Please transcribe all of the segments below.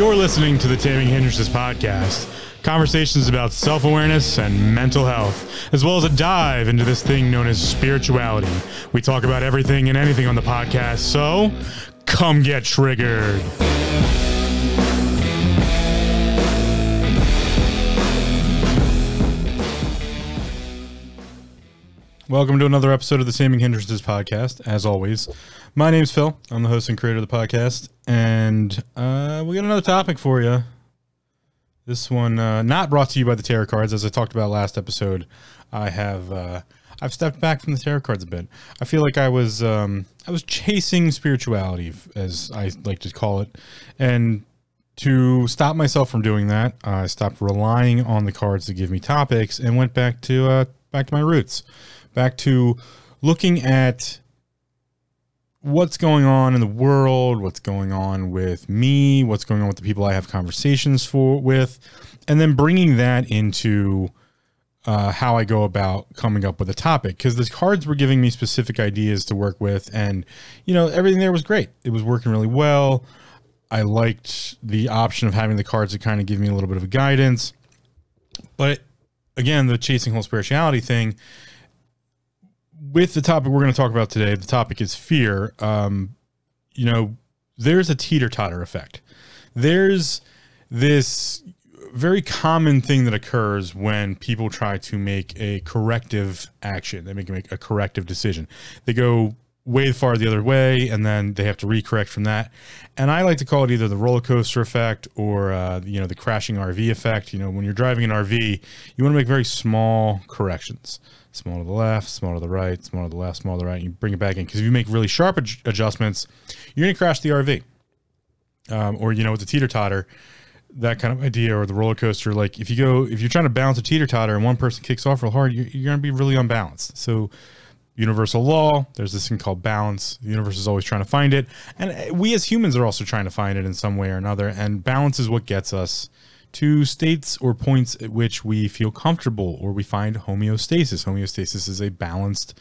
You're listening to the Taming Hindrances podcast. Conversations about self awareness and mental health, as well as a dive into this thing known as spirituality. We talk about everything and anything on the podcast, so come get triggered. Welcome to another episode of the Taming Hindrances podcast. As always, my name's Phil. I'm the host and creator of the podcast, and uh, we got another topic for you. This one uh, not brought to you by the tarot cards, as I talked about last episode. I have uh, I've stepped back from the tarot cards a bit. I feel like I was um, I was chasing spirituality, as I like to call it, and to stop myself from doing that, I stopped relying on the cards to give me topics and went back to uh, back to my roots back to looking at what's going on in the world, what's going on with me, what's going on with the people I have conversations for with, and then bringing that into uh, how I go about coming up with a topic. Because the cards were giving me specific ideas to work with, and you know everything there was great. It was working really well. I liked the option of having the cards to kind of give me a little bit of a guidance, but again, the chasing whole spirituality thing with the topic we're going to talk about today, the topic is fear. Um, you know, there's a teeter totter effect. There's this very common thing that occurs when people try to make a corrective action. They make, make a corrective decision. They go way far the other way and then they have to recorrect from that. And I like to call it either the roller coaster effect or, uh, you know, the crashing RV effect. You know, when you're driving an RV, you want to make very small corrections small to the left, small to the right, small to the left, small to the right. you bring it back in because if you make really sharp ad- adjustments, you're going to crash the RV. Um, or you know, with the teeter totter, that kind of idea, or the roller coaster. Like if you go, if you're trying to balance a teeter totter and one person kicks off real hard, you're, you're going to be really unbalanced. So universal law there's this thing called balance the universe is always trying to find it and uh, we as humans are also trying to find it in some way or another and balance is what gets us to states or points at which we feel comfortable or we find homeostasis. Homeostasis is a balanced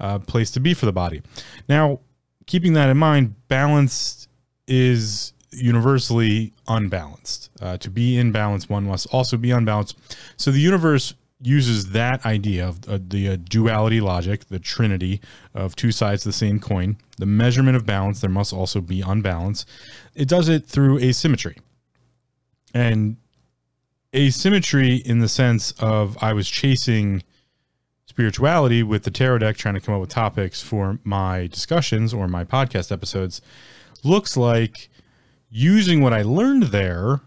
uh, place to be for the body. Now, keeping that in mind, balance is universally unbalanced. Uh, to be in balance, one must also be unbalanced. So the universe uses that idea of uh, the uh, duality logic, the trinity of two sides of the same coin, the measurement of balance, there must also be unbalance. It does it through asymmetry. And asymmetry in the sense of I was chasing spirituality with the tarot deck, trying to come up with topics for my discussions or my podcast episodes, looks like using what I learned there,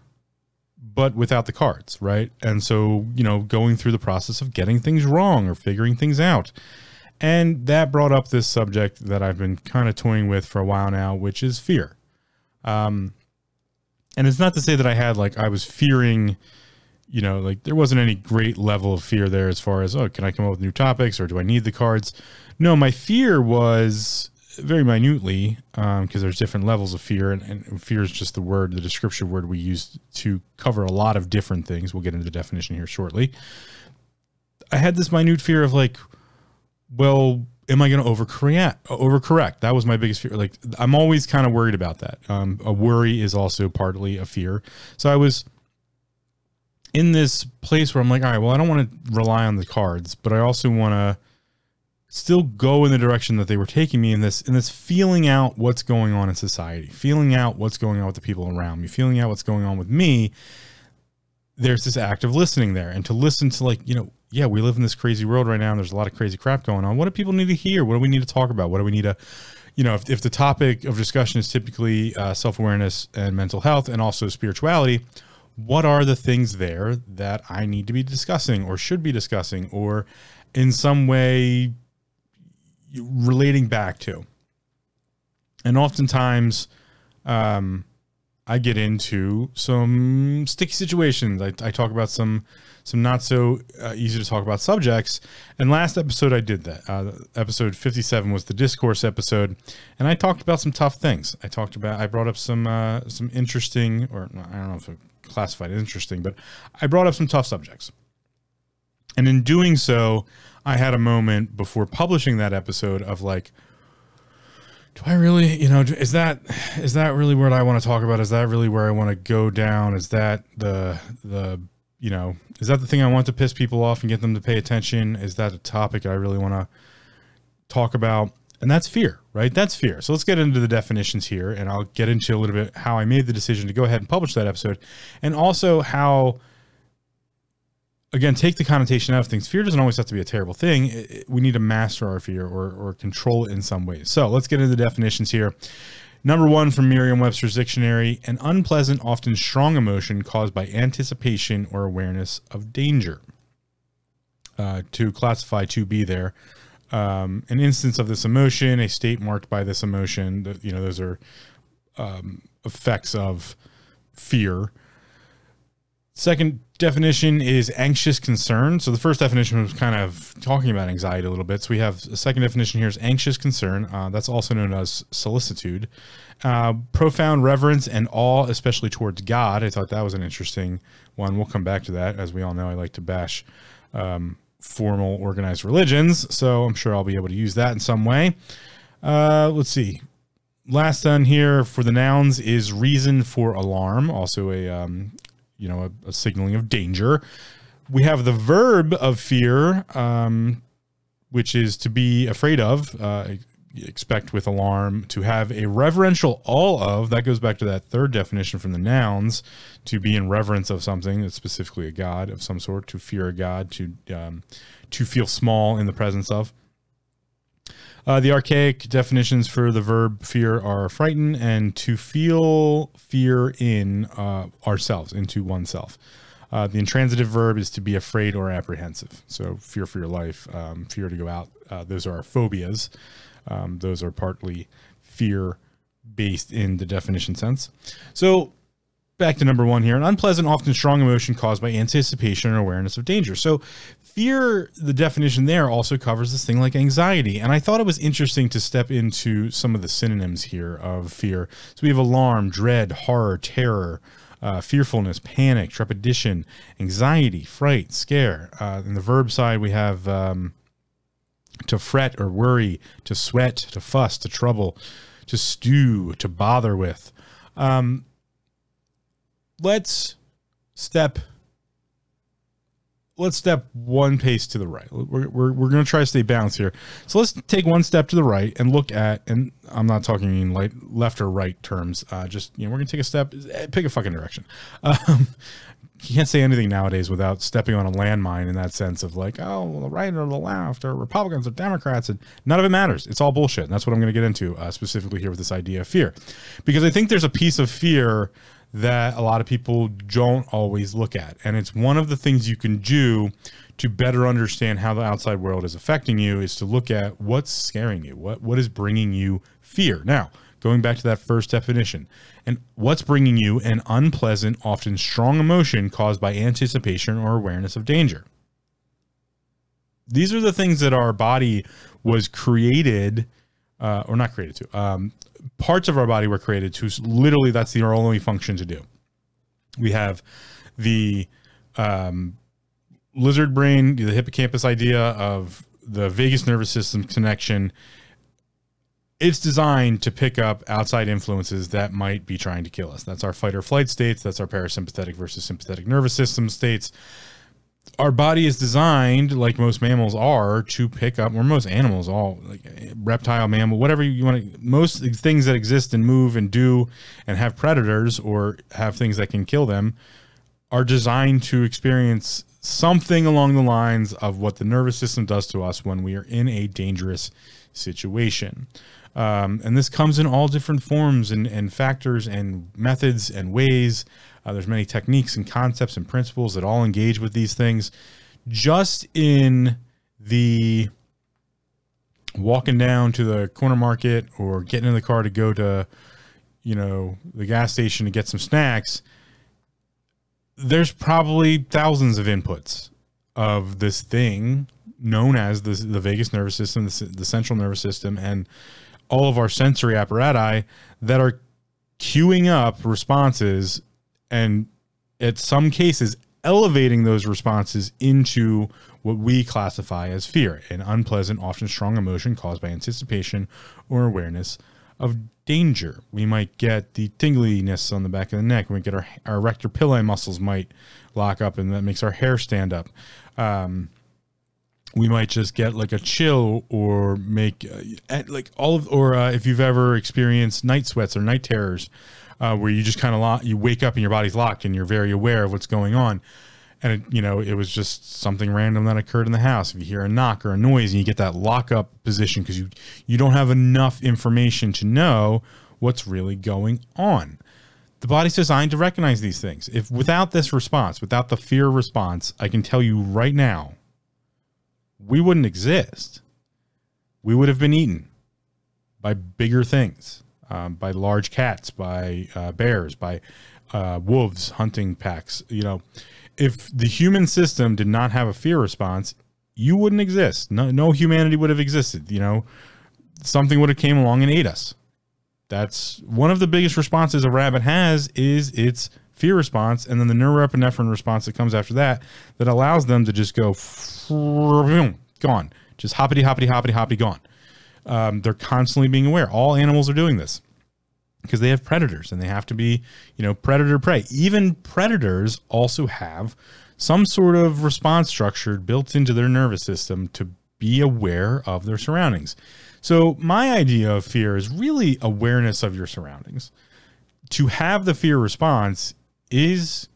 but without the cards, right? And so, you know, going through the process of getting things wrong or figuring things out. And that brought up this subject that I've been kind of toying with for a while now, which is fear. Um, and it's not to say that I had like, I was fearing you know, like there wasn't any great level of fear there as far as, oh, can I come up with new topics or do I need the cards? No, my fear was very minutely because um, there's different levels of fear, and, and, fear is just the word, the description word we use to cover a lot of different things. We'll get into the definition here shortly. I had this minute fear of like, well, am I going to overcorrect? Overcorrect. That was my biggest fear. Like, I'm always kind of worried about that. Um, a worry is also partly a fear. So I was in this place where I'm like, all right, well, I don't want to rely on the cards, but I also want to still go in the direction that they were taking me in this in this feeling out what's going on in society, feeling out what's going on with the people around me, feeling out what's going on with me. There's this active listening there, and to listen to like you know, yeah, we live in this crazy world right now, and there's a lot of crazy crap going on. What do people need to hear? What do we need to talk about? What do we need to you know, if, if the topic of discussion is typically uh, self awareness and mental health and also spirituality, what are the things there that I need to be discussing or should be discussing or in some way relating back to. And oftentimes, um, I get into some sticky situations. I, I, talk about some some not so uh, easy to talk about subjects. And last episode I did that. Uh, episode fifty seven was the discourse episode, and I talked about some tough things. I talked about I brought up some uh, some interesting, or I don't know if classified as interesting, but I brought up some tough subjects. And in doing so, I had a moment before publishing that episode of like, do I really, you know, is that is that really what I want to talk about? Is that really where I want to go down? Is that the the you know, is that the thing I want to piss people off and get them to pay attention? Is that a topic I really want to talk about? And that's fear, right? That's fear. So let's get into the definitions here, and I'll get into a little bit how I made the decision to go ahead and publish that episode, and also how again, take the connotation out of things. Fear doesn't always have to be a terrible thing. It, it, we need to master our fear or, or control it in some ways. So let's get into the definitions here. Number one from Merriam Webster's dictionary an unpleasant, often strong emotion caused by anticipation or awareness of danger. Uh, to classify 2B there. Um, an instance of this emotion, a state marked by this emotion, you know, those are um, effects of fear. Second definition is anxious concern. So the first definition was kind of talking about anxiety a little bit. So we have a second definition here is anxious concern. Uh, that's also known as solicitude. Uh, profound reverence and awe, especially towards God. I thought that was an interesting one. We'll come back to that. As we all know, I like to bash um, formal organized religions. So I'm sure I'll be able to use that in some way. Uh, let's see. Last done here for the nouns is reason for alarm, also a um, you know, a, a signaling of danger. We have the verb of fear, um, which is to be afraid of, uh, expect with alarm, to have a reverential all of. That goes back to that third definition from the nouns, to be in reverence of something, specifically a god of some sort, to fear a god, to um, to feel small in the presence of. Uh, the archaic definitions for the verb fear are frighten and to feel fear in uh, ourselves, into oneself. Uh, the intransitive verb is to be afraid or apprehensive. So, fear for your life, um, fear to go out. Uh, those are our phobias. Um, those are partly fear based in the definition sense. So, back to number one here an unpleasant, often strong emotion caused by anticipation or awareness of danger. So, fear, the definition there also covers this thing like anxiety. And I thought it was interesting to step into some of the synonyms here of fear. So, we have alarm, dread, horror, terror. Uh, fearfulness, panic, trepidation, anxiety, fright, scare. Uh, in the verb side, we have um, to fret or worry, to sweat, to fuss, to trouble, to stew, to bother with. Um, let's step let's step one pace to the right. We're, we're, we're going to try to stay balanced here. So let's take one step to the right and look at, and I'm not talking in like left or right terms. Uh, just, you know, we're going to take a step, eh, pick a fucking direction. Um, you can't say anything nowadays without stepping on a landmine in that sense of like, oh, the right or the left or Republicans or Democrats, and none of it matters. It's all bullshit. And that's what I'm going to get into uh, specifically here with this idea of fear, because I think there's a piece of fear that a lot of people don't always look at. And it's one of the things you can do to better understand how the outside world is affecting you is to look at what's scaring you, what what is bringing you fear. Now, going back to that first definition, and what's bringing you an unpleasant, often strong emotion caused by anticipation or awareness of danger. These are the things that our body was created uh, or not created to. Um, parts of our body were created to literally that's the only function to do. We have the um, lizard brain, the hippocampus idea of the vagus nervous system connection. It's designed to pick up outside influences that might be trying to kill us. That's our fight or flight states. That's our parasympathetic versus sympathetic nervous system states our body is designed like most mammals are to pick up or most animals all like reptile mammal whatever you want to most things that exist and move and do and have predators or have things that can kill them are designed to experience something along the lines of what the nervous system does to us when we are in a dangerous situation um, and this comes in all different forms and, and factors and methods and ways uh, there's many techniques and concepts and principles that all engage with these things. Just in the walking down to the corner market or getting in the car to go to, you know, the gas station to get some snacks, there's probably thousands of inputs of this thing known as the, the vagus nervous system, the, the central nervous system, and all of our sensory apparatus that are queuing up responses and at some cases elevating those responses into what we classify as fear, an unpleasant, often strong emotion caused by anticipation or awareness of danger. We might get the tingliness on the back of the neck. We get our our arrector muscles might lock up, and that makes our hair stand up. Um, we might just get like a chill or make uh, like all of or uh, if you've ever experienced night sweats or night terrors uh, where you just kind of lo- you wake up and your body's locked and you're very aware of what's going on. And it, you know it was just something random that occurred in the house. If you hear a knock or a noise and you get that lockup position because you you don't have enough information to know what's really going on. The body's designed to recognize these things. If without this response without the fear response i can tell you right now we wouldn't exist. We would have been eaten by bigger things, um, by large cats, by uh, bears, by uh, wolves, hunting packs. You know, if the human system did not have a fear response, you wouldn't exist. No, no humanity would have existed. You know, something would have came along and ate us. That's one of the biggest responses a rabbit has is its fear response, and then the norepinephrine response that comes after that that allows them to just go gone, just hoppity hoppity hoppity hoppity gone. Um, they're constantly being aware. All animals are doing this because they have predators and they have to be, you know, predator prey. Even predators also have some sort of response structure built into their nervous system to be aware of their surroundings. So, my idea of fear is really awareness of your surroundings. To have the fear response is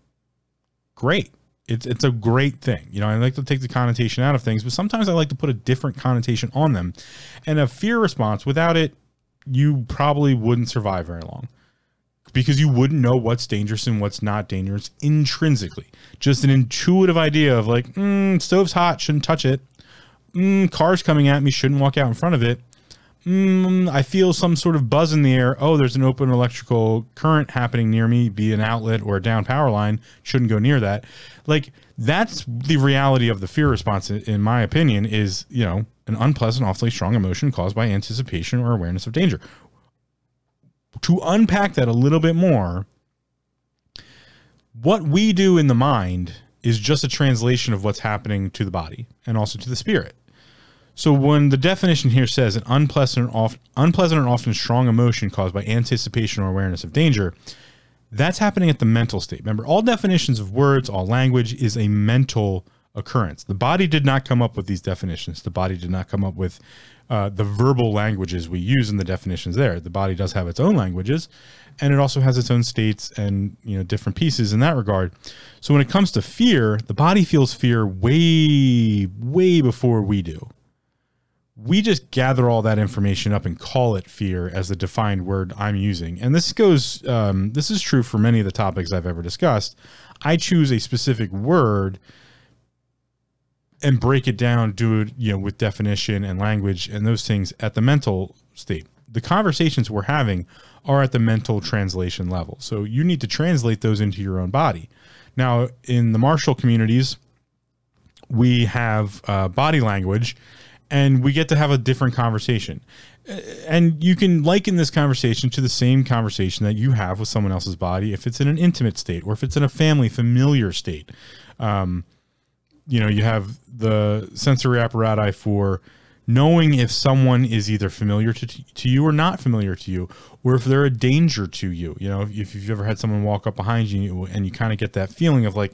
great. It's it's a great thing. You know, I like to take the connotation out of things, but sometimes I like to put a different connotation on them. And a fear response, without it, you probably wouldn't survive very long. Because you wouldn't know what's dangerous and what's not dangerous intrinsically. Just an intuitive idea of like, mm, stove's hot, shouldn't touch it. Mm, car's coming at me, shouldn't walk out in front of it mm, I feel some sort of buzz in the air. Oh, there's an open electrical current happening near me, be an outlet or a down power line. Shouldn't go near that. Like that's the reality of the fear response, in my opinion, is you know an unpleasant, awfully strong emotion caused by anticipation or awareness of danger. To unpack that a little bit more, what we do in the mind is just a translation of what's happening to the body and also to the spirit. So when the definition here says an unpleasant, oft, unpleasant or often strong emotion caused by anticipation or awareness of danger, that's happening at the mental state. Remember, all definitions of words, all language is a mental occurrence. The body did not come up with these definitions. The body did not come up with uh, the verbal languages we use in the definitions there. The body does have its own languages, and it also has its own states and you know different pieces in that regard. So when it comes to fear, the body feels fear way, way before we do we just gather all that information up and call it fear as the defined word I'm using. And this goes, um, this is true for many of the topics I've ever discussed. I choose a specific word and break it down, do it, you know, with definition and language and those things at the mental state. The conversations we're having are at the mental translation level. So you need to translate those into your own body. Now, in the martial communities, we have uh, body language and we get to have a different conversation. And you can liken this conversation to the same conversation that you have with someone else's body if it's in an intimate state or if it's in a family familiar state. Um, you know, you have the sensory apparatus for knowing if someone is either familiar to, to you or not familiar to you, or if they're a danger to you. You know, if, if you've ever had someone walk up behind you and you kind of get that feeling of like,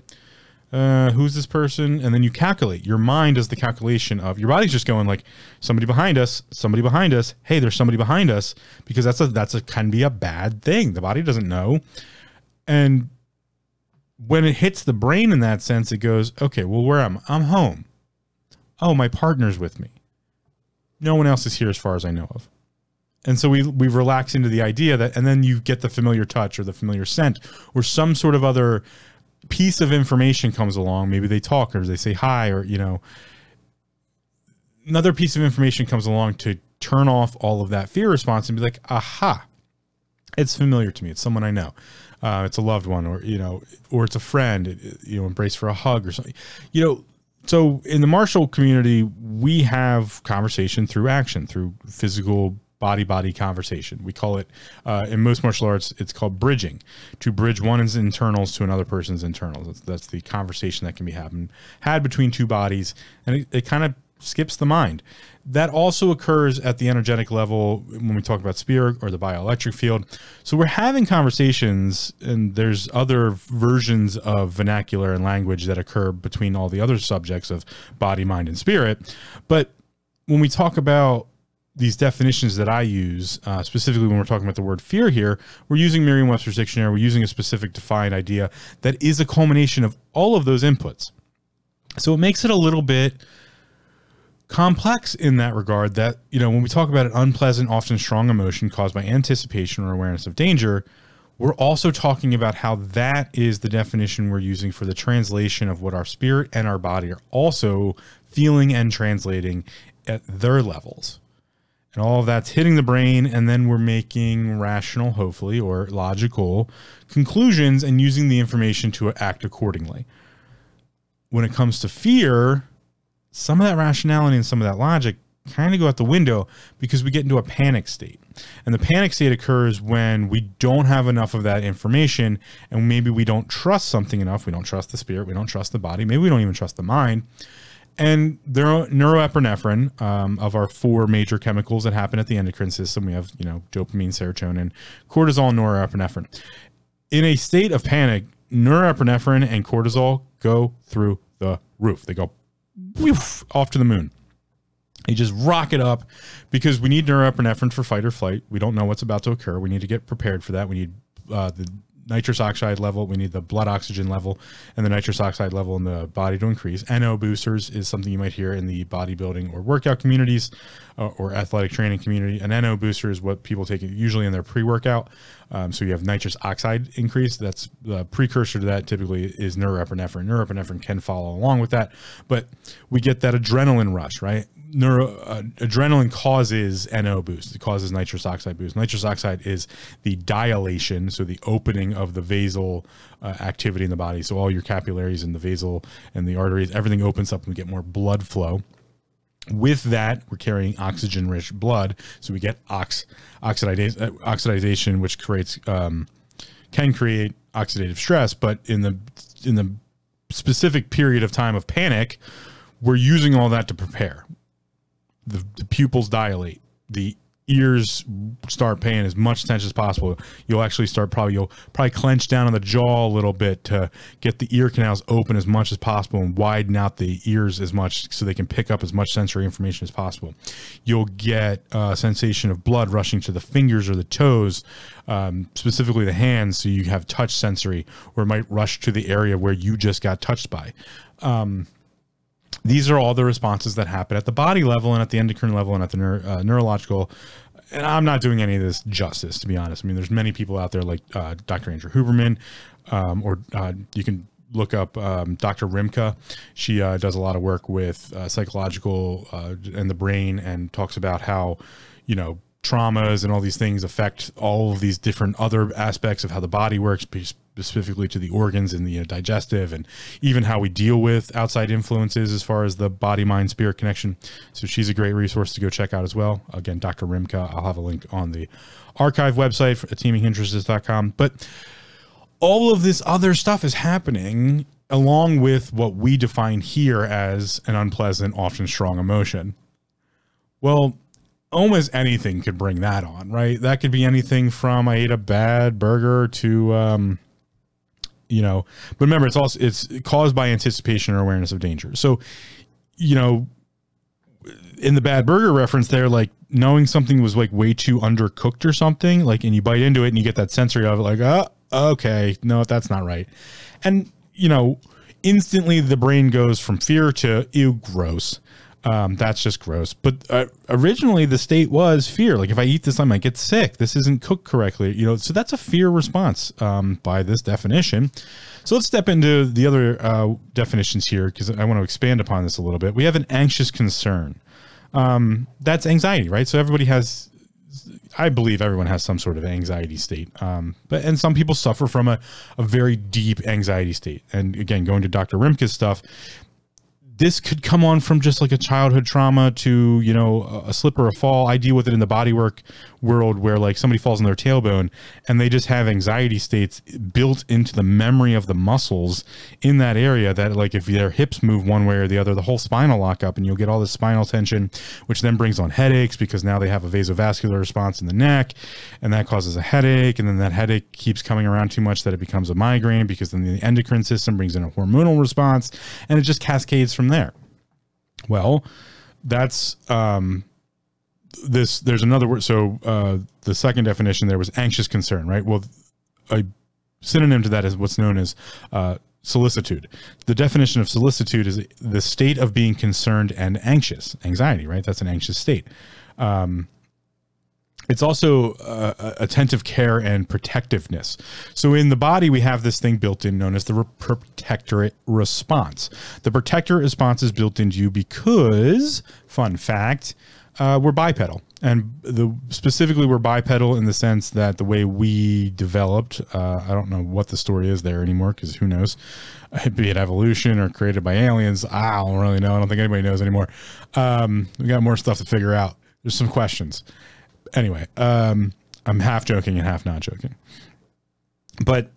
uh, who's this person? And then you calculate. Your mind does the calculation of your body's just going like somebody behind us, somebody behind us. Hey, there's somebody behind us because that's a that's a can be a bad thing. The body doesn't know, and when it hits the brain in that sense, it goes, okay, well, where am I? I'm home. Oh, my partner's with me. No one else is here as far as I know of. And so we we relax into the idea that, and then you get the familiar touch or the familiar scent or some sort of other piece of information comes along, maybe they talk or they say hi or, you know, another piece of information comes along to turn off all of that fear response and be like, aha, it's familiar to me. It's someone I know. Uh, it's a loved one or, you know, or it's a friend, you know, embrace for a hug or something, you know, so in the martial community, we have conversation through action, through physical body body conversation. We call it uh, in most martial arts. It's called bridging. To bridge one's internals to another person's internals. That's, that's the conversation that can be happen, had between two bodies, and it, it kind of skips the mind. That also occurs at the energetic level when we talk about spirit or the bioelectric field. So we're having conversations, and there's other versions of vernacular and language that occur between all the other subjects of body, mind, and spirit. But when we talk about these definitions that I use, uh, specifically when we're talking about the word fear here, we're using Merriam Webster's dictionary, we're using a specific defined idea that is a culmination of all of those inputs. So it makes it a little bit complex in that regard that, you know, when we talk about an unpleasant, often strong emotion caused by anticipation or awareness of danger, we're also talking about how that is the definition we're using for the translation of what our spirit and our body are also feeling and translating at their levels. And all of that's hitting the brain, and then we're making rational, hopefully, or logical conclusions and using the information to act accordingly. When it comes to fear, some of that rationality and some of that logic kind of go out the window because we get into a panic state. And the panic state occurs when we don't have enough of that information and maybe we don't trust something enough. We don't trust the spirit, we don't trust the body, maybe we don't even trust the mind. And neuro, neuroepinephrine um, of our four major chemicals that happen at the endocrine system, we have, you know, dopamine, serotonin, cortisol, norepinephrine. In a state of panic, norepinephrine and cortisol go through the roof. They go woof, off to the moon. You just rock it up because we need norepinephrine for fight or flight. We don't know what's about to occur. We need to get prepared for that. We need uh, the nitrous oxide level, we need the blood oxygen level, and the nitrous oxide level in the body to increase. NO boosters is something you might hear in the bodybuilding or workout communities uh, or athletic training community. An NO booster is what people take usually in their pre workout. Um, so you have nitrous oxide increase. That's the precursor to that typically is norepinephrine. Norepinephrine can follow along with that, but we get that adrenaline rush, right? Neuro uh, adrenaline causes NO boost. It causes nitrous oxide boost. Nitrous oxide is the dilation, so the opening of the vasal uh, activity in the body. So all your capillaries and the vasal and the arteries, everything opens up and we get more blood flow. With that, we're carrying oxygen-rich blood, so we get ox oxidization, uh, oxidization which creates um, can create oxidative stress. But in the in the specific period of time of panic, we're using all that to prepare the, the pupils dilate, the ears start paying as much attention as possible. You'll actually start probably you'll probably clench down on the jaw a little bit to get the ear canals open as much as possible and widen out the ears as much so they can pick up as much sensory information as possible. You'll get a sensation of blood rushing to the fingers or the toes, um, specifically the hands, so you have touch sensory, or it might rush to the area where you just got touched by. Um, these are all the responses that happen at the body level and at the endocrine level and at the uh, neurological. And I'm not doing any of this justice, to be honest. I mean, there's many people out there like uh, Dr. Andrew Huberman, um, or uh, you can look up um, Dr. Rimka. She uh, does a lot of work with uh, psychological uh, and the brain and talks about how, you know, traumas and all these things affect all of these different other aspects of how the body works specifically to the organs and the uh, digestive and even how we deal with outside influences as far as the body mind spirit connection. So she's a great resource to go check out as well. Again dr rimka i'll have a link on the archive website at taminghindrances.com but all of this other stuff is happening along with what we define here as an unpleasant often strong emotion. Well almost anything could bring that on, right? That could be anything from I ate a bad burger to, um, you know, but remember, it's also it's caused by anticipation or awareness of danger. So, you know, in the bad burger reference, there, like knowing something was like way too undercooked or something, like, and you bite into it and you get that sensory of like, oh, okay, no, that's not right, and you know, instantly the brain goes from fear to ew, gross um, that's just gross. But uh, originally, the state was fear. Like, if I eat this, I might get sick. This isn't cooked correctly. You know, so that's a fear response um, by this definition. So let's step into the other uh, definitions here because I want to expand upon this a little bit. We have an anxious concern. Um, that's anxiety, right? So everybody has. I believe everyone has some sort of anxiety state, um, but and some people suffer from a, a very deep anxiety state. And again, going to Dr. Rimke's stuff, this could come on from just like a childhood trauma to you know a slip or a fall. I deal with it in the bodywork world where like somebody falls on their tailbone and they just have anxiety states built into the memory of the muscles in that area that like if their hips move one way or the other the whole spinal lock up and you'll get all this spinal tension which then brings on headaches because now they have a vasovascular response in the neck and that causes a headache and then that headache keeps coming around too much that it becomes a migraine because then the endocrine system brings in a hormonal response and it just cascades from there. Well that's um this there's another word so uh the second definition there was anxious concern right? Well a synonym to that is what's known as uh solicitude. The definition of solicitude is the state of being concerned and anxious anxiety right? That's an anxious state. Um it's also uh, attentive care and protectiveness. So in the body, we have this thing built in known as the re- protectorate response. The protectorate response is built into you because, fun fact, uh, we're bipedal. And the specifically, we're bipedal in the sense that the way we developed, uh, I don't know what the story is there anymore because who knows, be it evolution or created by aliens. I don't really know. I don't think anybody knows anymore. Um, we got more stuff to figure out. There's some questions anyway, um, I'm half joking and half not joking. But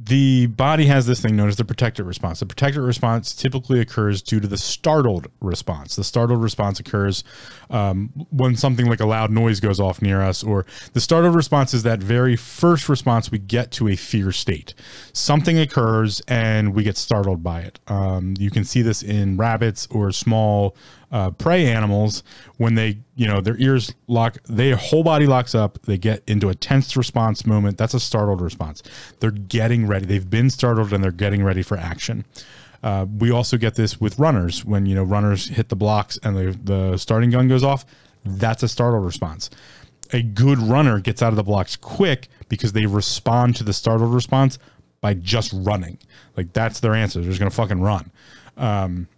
the body has this thing known as the protective response. The protective response typically occurs due to the startled response. The startled response occurs um, when something like a loud noise goes off near us, or the startled response is that very first response we get to a fear state. Something occurs and we get startled by it. Um, you can see this in rabbits or small uh, prey animals when they you know their ears lock their whole body locks up they get into a tense response moment. That's a startled response. They're getting ready. They've been startled and they're getting ready for action. Uh, we also get this with runners. When you know runners hit the blocks and the, the starting gun goes off that's a startled response. A good runner gets out of the blocks quick because they respond to the startled response by just running. Like that's their answer. They're just gonna fucking run. Um,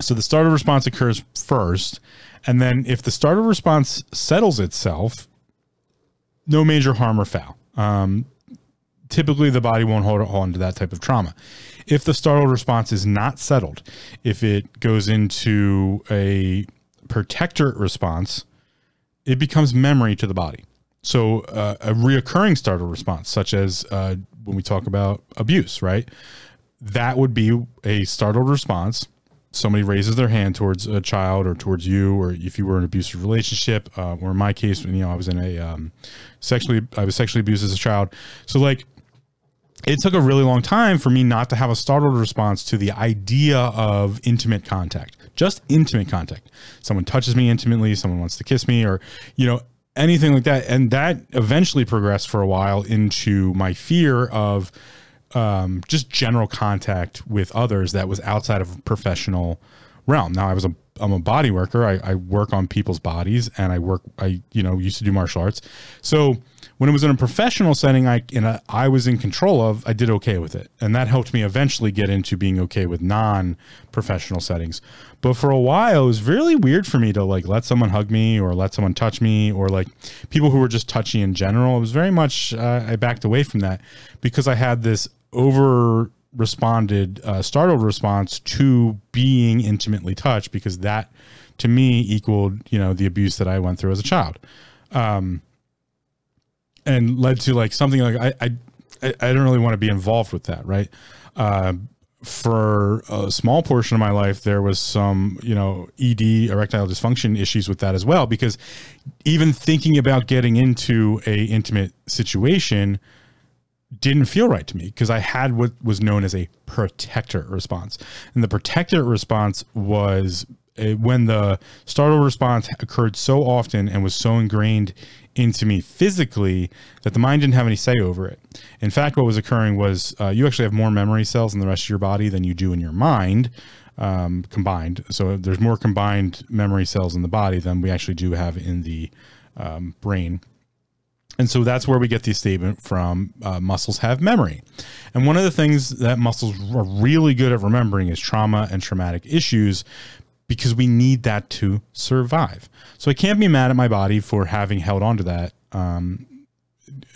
so the startle response occurs first, and then if the startle response settles itself, no major harm or foul. Um, typically, the body won't hold on to that type of trauma. If the startle response is not settled, if it goes into a protector response, it becomes memory to the body. So uh, a reoccurring startle response, such as uh, when we talk about abuse, right? That would be a startled response somebody raises their hand towards a child or towards you, or if you were in an abusive relationship, uh, or in my case, when you know, I was in a um, sexually, I was sexually abused as a child. So like, it took a really long time for me not to have a startled response to the idea of intimate contact, just intimate contact. Someone touches me intimately, someone wants to kiss me, or you know, anything like that, and that eventually progressed for a while into my fear of um, just general contact with others that was outside of professional realm. Now I was a I'm a body worker. I, I work on people's bodies and I work I you know used to do martial arts. So when it was in a professional setting I in a, I was in control of, I did okay with it. And that helped me eventually get into being okay with non-professional settings. But for a while it was really weird for me to like let someone hug me or let someone touch me or like people who were just touchy in general. It was very much uh, I backed away from that because I had this over responded uh, startled response to being intimately touched because that to me equaled you know the abuse that I went through as a child, um, and led to like something like I I I don't really want to be involved with that right. Uh, for a small portion of my life, there was some, you know, ED, erectile dysfunction issues with that as well. Because even thinking about getting into a intimate situation didn't feel right to me because I had what was known as a protector response. And the protector response was when the startle response occurred so often and was so ingrained into me physically that the mind didn't have any say over it. In fact, what was occurring was uh, you actually have more memory cells in the rest of your body than you do in your mind um, combined. So there's more combined memory cells in the body than we actually do have in the um, brain. And so that's where we get the statement from uh, muscles have memory. And one of the things that muscles are really good at remembering is trauma and traumatic issues because we need that to survive. So I can't be mad at my body for having held on to that um,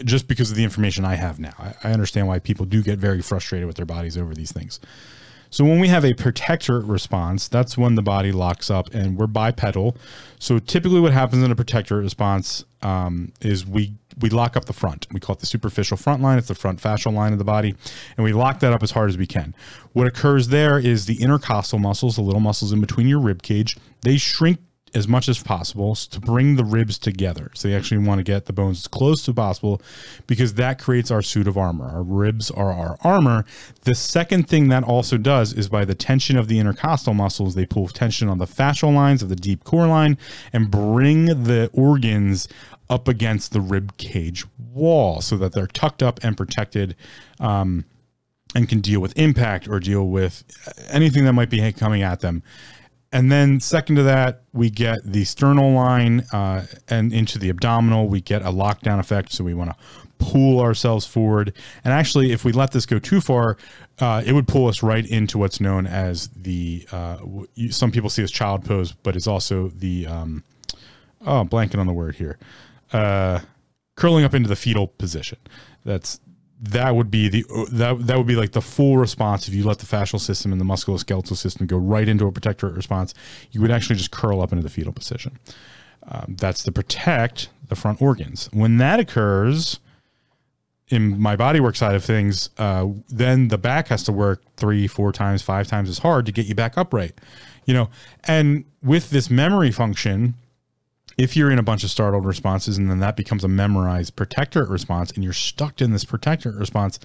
just because of the information I have now. I, I understand why people do get very frustrated with their bodies over these things. So when we have a protectorate response, that's when the body locks up and we're bipedal. So typically what happens in a protectorate response um, is we we lock up the front. We call it the superficial front line. It's the front fascial line of the body, and we lock that up as hard as we can. What occurs there is the intercostal muscles, the little muscles in between your rib cage, they shrink as much as possible to bring the ribs together. So they actually want to get the bones as close to possible because that creates our suit of armor. Our ribs are our armor. The second thing that also does is by the tension of the intercostal muscles, they pull tension on the fascial lines of the deep core line and bring the organs up against the rib cage wall so that they're tucked up and protected. Um, and can deal with impact or deal with anything that might be coming at them and then second to that, we get the sternal line uh, and into the abdominal. We get a lockdown effect, so we want to pull ourselves forward. And actually, if we let this go too far, uh, it would pull us right into what's known as the uh, some people see as child pose, but it's also the um, oh, blanking on the word here, uh, curling up into the fetal position. That's that would be the that that would be like the full response if you let the fascial system and the musculoskeletal system go right into a protectorate response. You would actually just curl up into the fetal position. Um, that's to protect the front organs. When that occurs in my bodywork side of things uh, then the back has to work three four times five times as hard to get you back upright you know? And with this memory function if you're in a bunch of startled responses and then that becomes a memorized protectorate response and you're stuck in this protectorate response,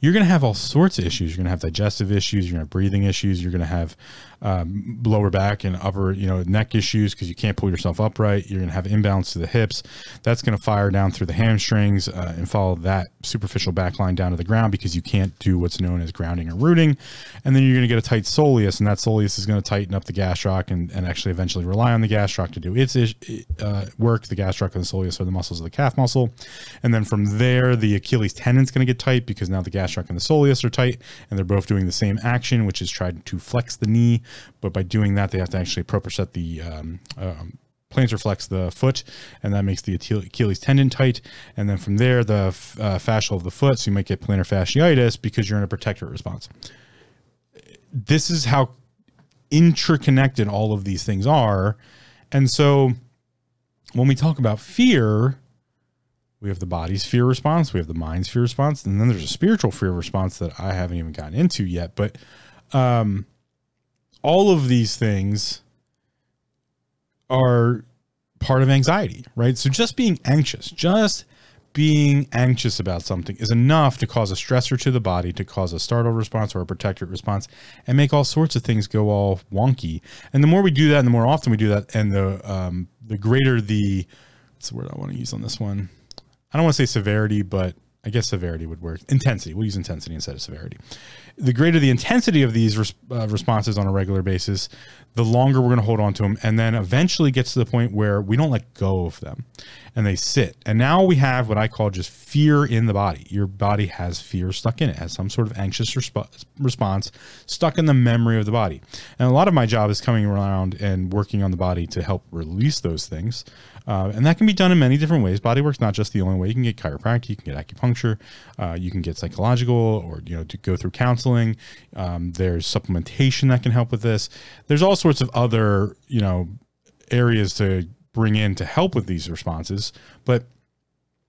you're going to have all sorts of issues. You're going to have digestive issues. You're going to have breathing issues. You're going to have um, lower back and upper, you know, neck issues because you can't pull yourself upright. You're going to have imbalance to the hips. That's going to fire down through the hamstrings uh, and follow that superficial back line down to the ground because you can't do what's known as grounding or rooting. And then you're going to get a tight soleus, and that soleus is going to tighten up the gastroc and, and actually eventually rely on the gastroc to do its uh, work. The gastroc and the soleus are the muscles of the calf muscle. And then from there, the Achilles tendon is going to get tight because now the gastroc and the soleus are tight, and they're both doing the same action, which is trying to flex the knee but by doing that, they have to actually propriocept the um, um, plantar flex the foot, and that makes the Achilles tendon tight. And then from there, the uh, fascia of the foot, so you might get plantar fasciitis because you're in a protector response. This is how interconnected all of these things are. And so when we talk about fear, we have the body's fear response, we have the mind's fear response, and then there's a spiritual fear response that I haven't even gotten into yet. But um, all of these things are part of anxiety, right? So just being anxious, just being anxious about something is enough to cause a stressor to the body, to cause a startle response or a protective response, and make all sorts of things go all wonky. And the more we do that, and the more often we do that, and the um, the greater the what's the word I want to use on this one? I don't want to say severity, but I guess severity would work. Intensity. We'll use intensity instead of severity. The greater the intensity of these res- uh, responses on a regular basis, the longer we're going to hold on to them. And then eventually gets to the point where we don't let go of them and they sit. And now we have what I call just fear in the body. Your body has fear stuck in it, has some sort of anxious resp- response stuck in the memory of the body. And a lot of my job is coming around and working on the body to help release those things. Uh, and that can be done in many different ways. Bodywork's not just the only way. You can get chiropractic, you can get acupuncture, uh, you can get psychological, or you know to go through counseling. Um, there's supplementation that can help with this. There's all sorts of other you know areas to bring in to help with these responses, but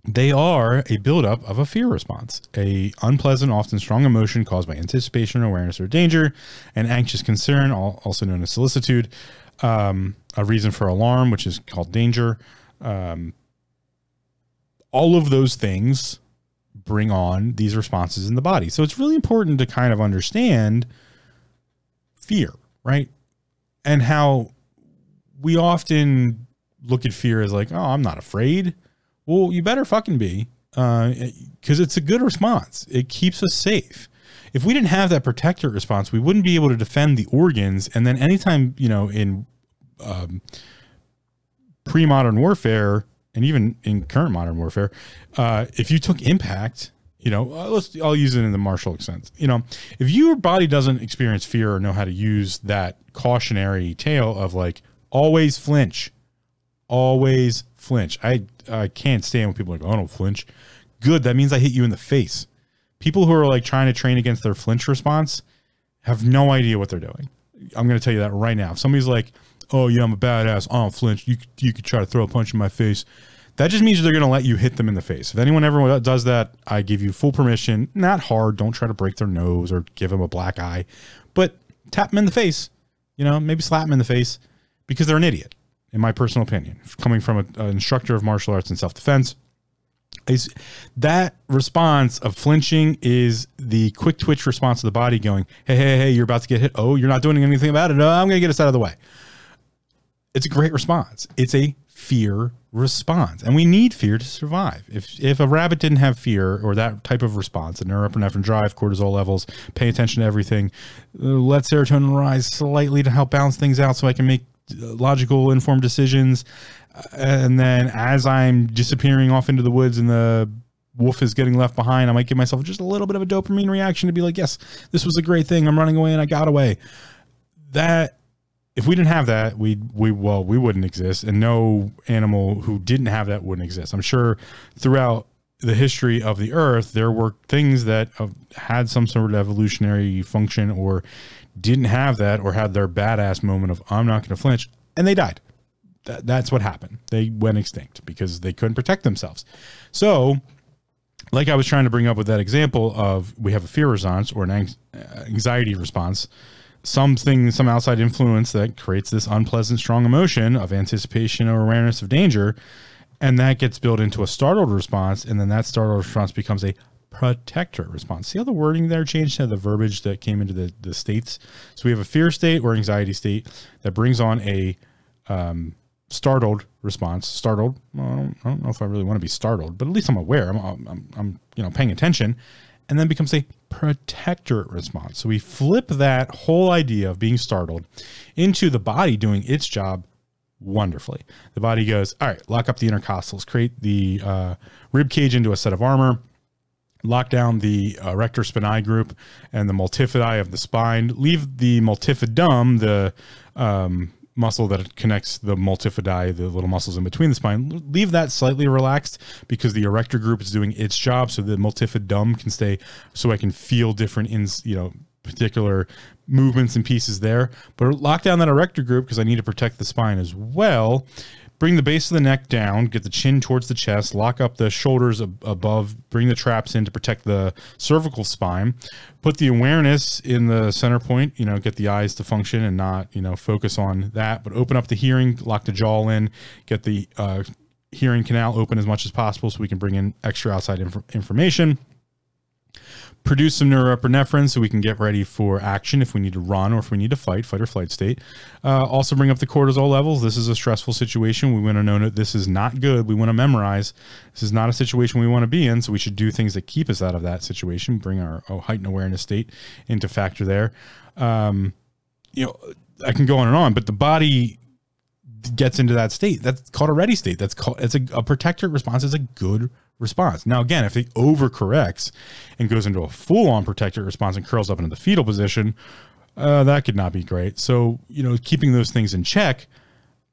they are a buildup of a fear response, a unpleasant, often strong emotion caused by anticipation, awareness, or danger, an anxious concern, also known as solicitude, um, a reason for alarm, which is called danger. Um, all of those things bring on these responses in the body. So it's really important to kind of understand fear, right? And how we often look at fear as like, oh, I'm not afraid. Well, you better fucking be, because uh, it's a good response. It keeps us safe. If we didn't have that protector response, we wouldn't be able to defend the organs. And then anytime, you know, in um, pre-modern warfare and even in current modern warfare, uh, if you took impact, you know, uh, let's I'll use it in the martial sense. You know, if your body doesn't experience fear or know how to use that cautionary tale of like always flinch, always flinch. I I can't stand when people are like, oh, I don't flinch. Good, that means I hit you in the face. People who are like trying to train against their flinch response, have no idea what they're doing. I'm going to tell you that right now. If somebody's like, "Oh yeah, I'm a badass. I don't flinch. You you could try to throw a punch in my face." That just means they're going to let you hit them in the face. If anyone ever does that, I give you full permission. Not hard. Don't try to break their nose or give them a black eye, but tap them in the face. You know, maybe slap them in the face because they're an idiot, in my personal opinion. Coming from an instructor of martial arts and self defense, is that response of flinching is the quick twitch response of the body going, hey, hey, hey, you're about to get hit. Oh, you're not doing anything about it. No, I'm going to get us out of the way. It's a great response. It's a fear response. And we need fear to survive. If if a rabbit didn't have fear or that type of response, a norepinephrine drive, cortisol levels, pay attention to everything, let serotonin rise slightly to help balance things out so I can make uh, logical informed decisions and then as I'm disappearing off into the woods and the wolf is getting left behind, I might give myself just a little bit of a dopamine reaction to be like, yes, this was a great thing. I'm running away and I got away. That if we didn't have that, we we well we wouldn't exist, and no animal who didn't have that wouldn't exist. I'm sure throughout the history of the Earth, there were things that uh, had some sort of evolutionary function or didn't have that or had their badass moment of I'm not going to flinch, and they died that, that's what happened. They went extinct because they couldn't protect themselves. So, like I was trying to bring up with that example of we have a fear response or an anxiety response, something, some outside influence that creates this unpleasant, strong emotion of anticipation or awareness of danger. And that gets built into a startled response. And then that startled response becomes a protector response. See how the wording there changed to the verbiage that came into the, the states? So we have a fear state or anxiety state that brings on a um, startled response. Startled. Well, I, don't, I, don't, know if I really want to be startled, but at least I'm aware. I'm, I'm, I'm, you know, paying attention, and then becomes a protectorate response. So we flip that whole idea of being startled into the body doing its job wonderfully. The body goes, all right, lock up the intercostals, create the uh, rib cage into a set of armor. Lock down the uh, erector spinae group and the multifidi of the spine. Leave the multifidum, the um, muscle that connects the multifidi, the little muscles in between the spine, leave that slightly relaxed because the erector group is doing its job so the multifidum can stay so I can feel different in, you know, particular movements and pieces there. But lock down that erector group because I need to protect the spine as well bring the base of the neck down, get the chin towards the chest, lock up the shoulders ab- above, bring the traps in to protect the cervical spine, put the awareness in the center point, you know, get the eyes to function and not, you know, focus on that, but open up the hearing, lock the jaw in, get the uh, hearing canal open as much as possible so we can bring in extra outside inf- information produce some norepinephrine so we can get ready for action if we need to run or if we need to fight, fight or flight state. Uh, also, bring up the cortisol levels. This is a stressful situation. We want to know that this is not good. We want to memorize. This is not a situation we want to be in. So we should do things that keep us out of that situation. Bring our oh, heightened awareness state into factor there. Um, you know, I can go on and on, but the body gets into that state. That's called a ready state. That's called it's a, a protector response is a good response. Now, again, if it overcorrects and goes into a full on protector response and curls up into the fetal position, uh, that could not be great. So, you know, keeping those things in check.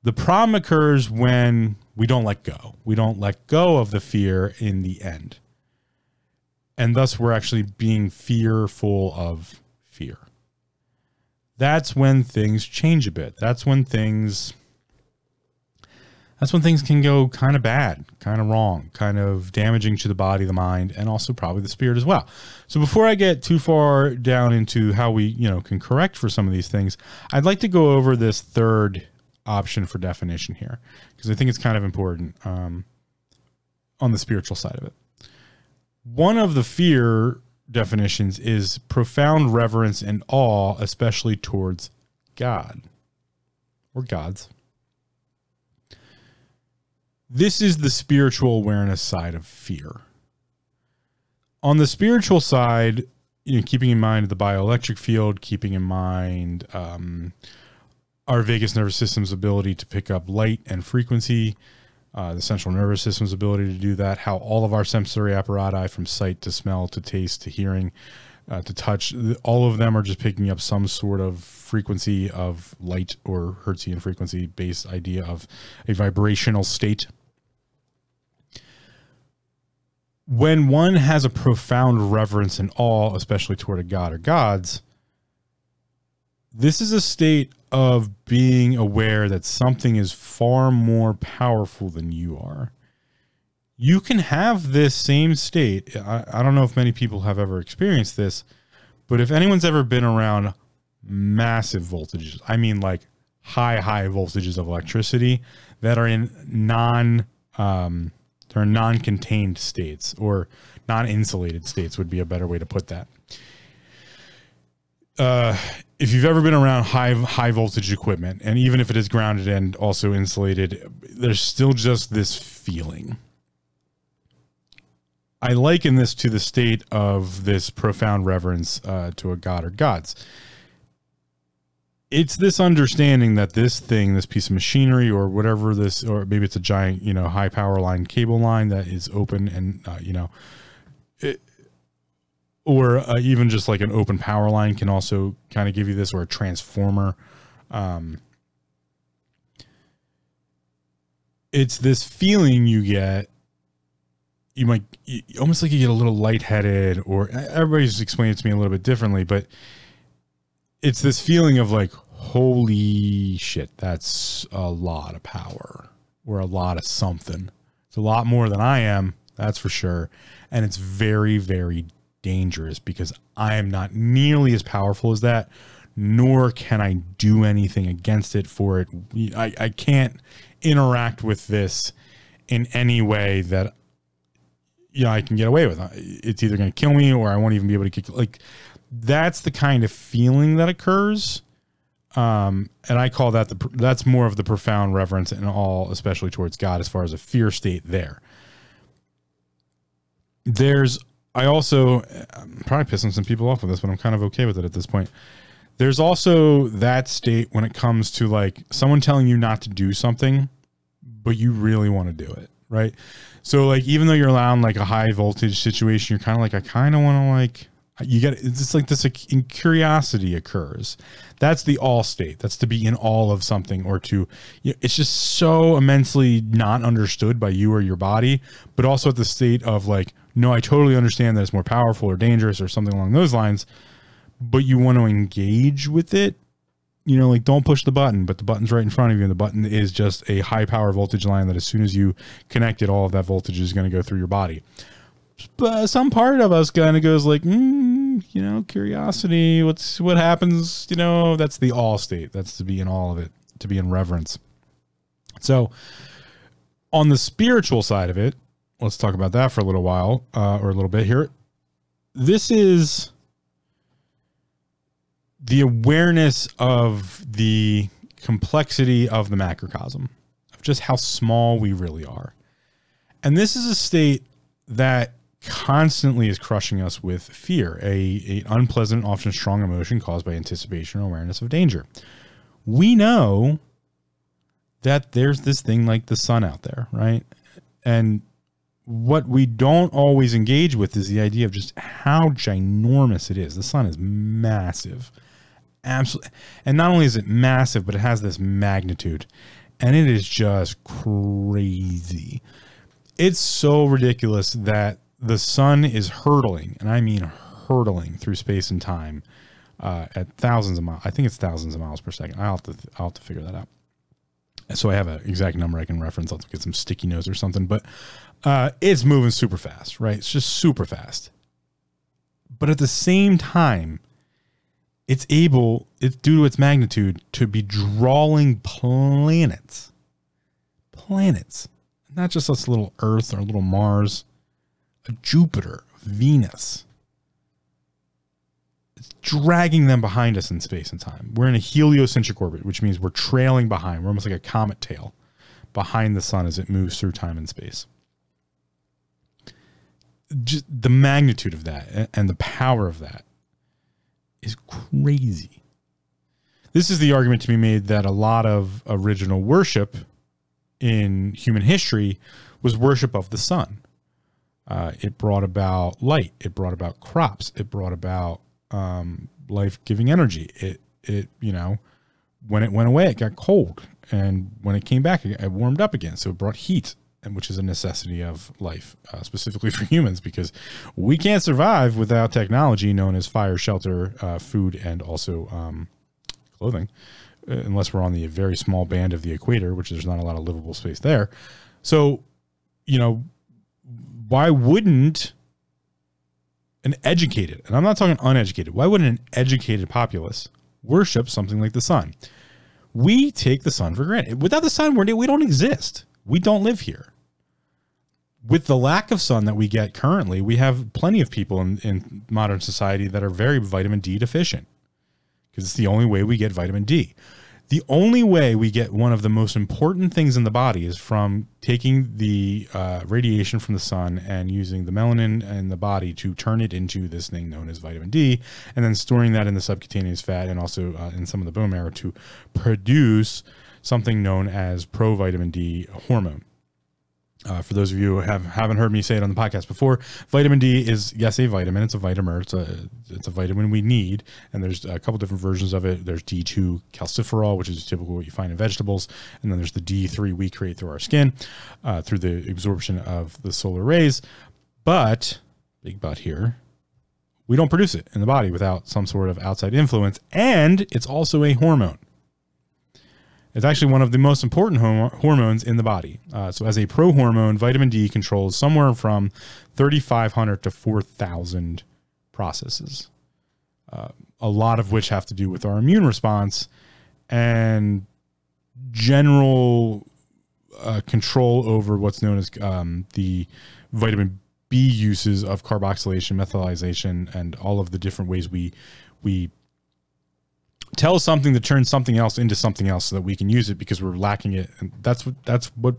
The problem occurs when we don't let go. We don't let go of the fear in the end. And thus, we're actually being fearful of fear. That's when things change a bit. That's when things that's when things can go kind of bad, kind of wrong, kind of damaging to the body, the mind, and also probably the spirit as well. So before I get too far down into how we, you know, can correct for some of these things, I'd like to go over this third option for definition here because I think it's kind of important um, on the spiritual side of it. One of the fear definitions is profound reverence and awe, especially towards God or gods this is the spiritual awareness side of fear. On the spiritual side, you know, keeping in mind the bioelectric field, keeping in mind um, our vagus nervous system's ability to pick up light and frequency, uh, the central nervous system's ability to do that, how all of our sensory apparatus, from sight to smell to taste to hearing uh, to touch, all of them are just picking up some sort of frequency of light or Hertzian frequency based idea of a vibrational state when one has a profound reverence and awe, especially toward a god or gods, This is a state of being aware that something is far more powerful than you are. You can have this same state. I, I don't know if many people have ever experienced this, but if anyone's ever been around massive voltages, I mean like high, high voltages of electricity that are in non um, they're non-contained states or non-insulated states would be a better way to put that. Uh, if you've ever been around high high voltage equipment, and even if it is grounded and also insulated, there's still just this feeling. I liken this to the state of this profound reverence uh, to a god or gods it's this understanding that this thing, this piece of machinery or whatever this, or maybe it's a giant, you know, high power line cable line that is open and, uh, you know, it, or uh, even just like an open power line can also kind of give you this or a transformer. Um, it's this feeling you get. You might almost like you get a little lightheaded, or everybody's explained it to me a little bit differently, but it's this feeling of like, holy shit, that's a lot of power or a lot of something. It's a lot more than I am, that's for sure. And it's very, very dangerous because I am not nearly as powerful as that, nor can I do anything against it for it. I, I can't interact with this in any way that you know I can get away with. It's either going to kill me or I won't even be able to kick. Like that's the kind of feeling that occurs. Um, and I call that the that's more of the profound reverence and all, especially towards God, as far as a fear state there. There's I also I'm probably pissing some people off with this, but I'm kind of okay with it at this point. There's also that state when it comes to like someone telling you not to do something, but you really want to do it, right? So like even though you're allowing like a high voltage situation, you're kind of like I kind of want to like you get it's like this curiosity occurs. That's the all state. That's to be in all of something or to you know, it's just so immensely not understood by you or your body but also at the state of like no i totally understand that it's more powerful or dangerous or something along those lines but you want to engage with it. You know like don't push the button but the button's right in front of you and the button is just a high power voltage line that as soon as you connect it all of that voltage is going to go through your body. But some part of us kind of goes like, mm, you know, curiosity. What's what happens? You know, that's the all state. That's to be in all of it, to be in reverence. So, on the spiritual side of it, let's talk about that for a little while uh, or a little bit here. This is the awareness of the complexity of the macrocosm, of just how small we really are. And this is a state that constantly is crushing us with fear, a, a unpleasant, often strong emotion caused by anticipation or awareness of danger. We know that there's this thing like the sun out there, right? And what we don't always engage with is the idea of just how ginormous it is. The sun is massive. Absolutely. And not only is it massive, but it has this magnitude. And it is just crazy. It's so ridiculous that the sun is hurtling, and I mean hurtling through space and time uh, at thousands of miles. I think it's thousands of miles per second. I'll have to I'll have to figure that out. So I have an exact number I can reference. I'll get some sticky notes or something, but uh, it's moving super fast, right? It's just super fast. But at the same time, it's able, it's due to its magnitude, to be drawing planets. Planets. Not just us little Earth or little Mars Jupiter, Venus. Dragging them behind us in space and time. We're in a heliocentric orbit, which means we're trailing behind. We're almost like a comet tail behind the sun as it moves through time and space. Just the magnitude of that and the power of that is crazy. This is the argument to be made that a lot of original worship in human history was worship of the sun. Uh, it brought about light. It brought about crops. It brought about um, life giving energy. It it you know when it went away, it got cold, and when it came back, it, warmed up again. So it brought heat, and which is a necessity of life, uh, specifically for humans, because we can't survive without technology known as fire, shelter, uh, food, and also um, clothing, uh, unless we're on the very small band of the equator, which there's not a lot of livable space there. So, you know, why wouldn't an educated, and I'm not talking uneducated, why wouldn't an educated populace worship something like the sun? We take the sun for granted. Without the sun, we don't exist. We don't live here. With the lack of sun that we get currently, we have plenty of people in, in modern society that are very vitamin D deficient because it's the only way we get vitamin D. The only way we get one of the most important things in the body is from taking the uh, radiation from the sun and using the melanin in the body to turn it into this thing known as vitamin D, and then storing that in the subcutaneous fat and also uh, in some of the bone marrow to produce something known as provitamin D hormone. Uh, for those of you who have haven't heard me say it on the podcast before, vitamin D is yes a vitamin. It's a vitamin. It's a it's a vitamin we need, and there's a couple different versions of it. There's D2 calciferol, which is typical what you find in vegetables, and then there's the D3 we create through our skin, uh, through the absorption of the solar rays. But big but here, we don't produce it in the body without some sort of outside influence, and it's also a hormone. It's actually one of the most important hormones in the body. Uh, so, as a prohormone, vitamin D controls somewhere from 3,500 to 4,000 processes, uh, a lot of which have to do with our immune response and general uh, control over what's known as um, the vitamin B uses of carboxylation, methylation, and all of the different ways we we tell something to turn something else into something else so that we can use it because we're lacking it. And that's what that's what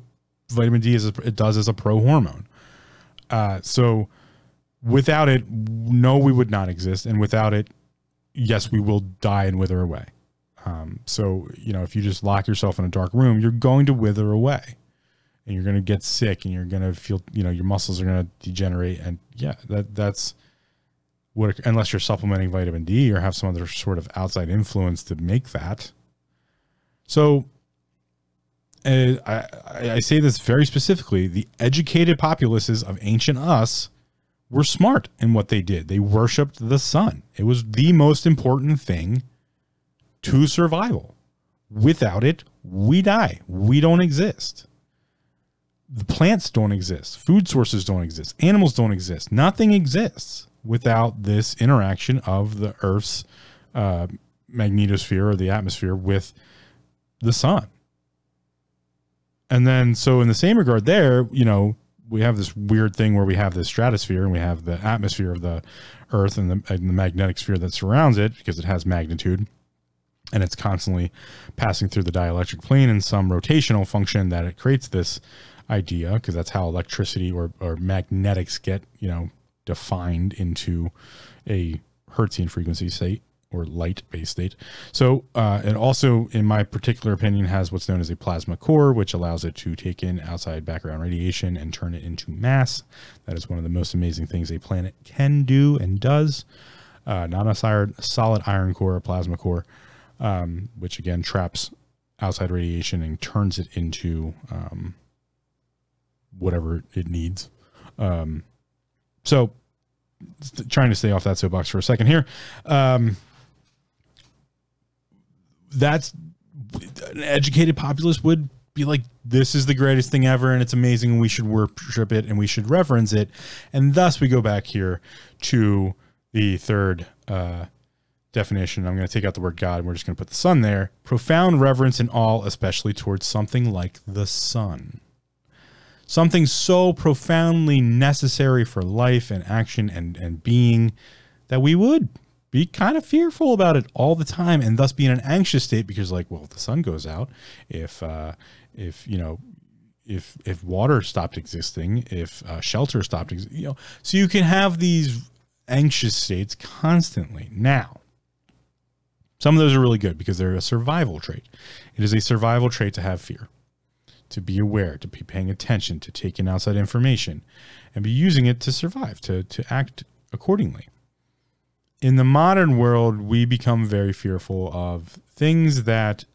vitamin d is it does as a pro hormone uh, so without it no we would not exist. And without it yes we will die and wither away. Um, so you know if you just lock yourself in a dark room you're going to wither away. And you're going to get sick and you're going to feel you know your muscles are going to degenerate. And yeah that that's what unless you're supplementing vitamin D or have some other sort of outside influence to make that. So uh, I, I say this very specifically the educated populaces of ancient us were smart in what they did. They worshiped the sun. It was the most important thing to survival. Without it, we die. We don't exist. The plants don't exist. Food sources don't exist. Animals don't exist. Nothing exists without this interaction of the Earth's uh, magnetosphere or the atmosphere with the sun. And then, so in the same regard, there, you know, we have this weird thing where we have the stratosphere and we have the atmosphere of the Earth and the, and the magnetic sphere that surrounds it because it has magnitude and it's constantly passing through the dielectric plane in some rotational function that it creates this idea because that's how electricity or, or magnetics get you know defined into a Hertzian frequency state or light based state. So uh, it also, in my particular opinion, has what's known as a plasma core, which allows it to take in outside background radiation and turn it into mass. That is one of the most amazing things a planet can do and does. Uh, not a solid iron core, a plasma core, um, which again traps outside radiation and turns it into um, whatever it needs. Um, so trying to stay off that soapbox for a second here. Um, that's an educated populace would be like, this is the greatest thing ever, and it's amazing, and we should worship it, and we should reverence it, and thus we go back here to the third uh, definition. I'm going to take out the word God, and we're just going to put the sun there. Profound reverence and awe, especially towards something like the sun something so profoundly necessary for life and action and, and being that we would be kind of fearful about it all the time and thus be in an anxious state because like well if the sun goes out if uh if you know if if water stopped existing if uh, shelter stopped ex- you know so you can have these anxious states constantly. Now some of those are really good because they're a survival trait. It is a survival trait to have fear to be aware, to be paying attention, to take in outside information, and be using it to survive, to, to act accordingly. In the modern world, we become very fearful of things that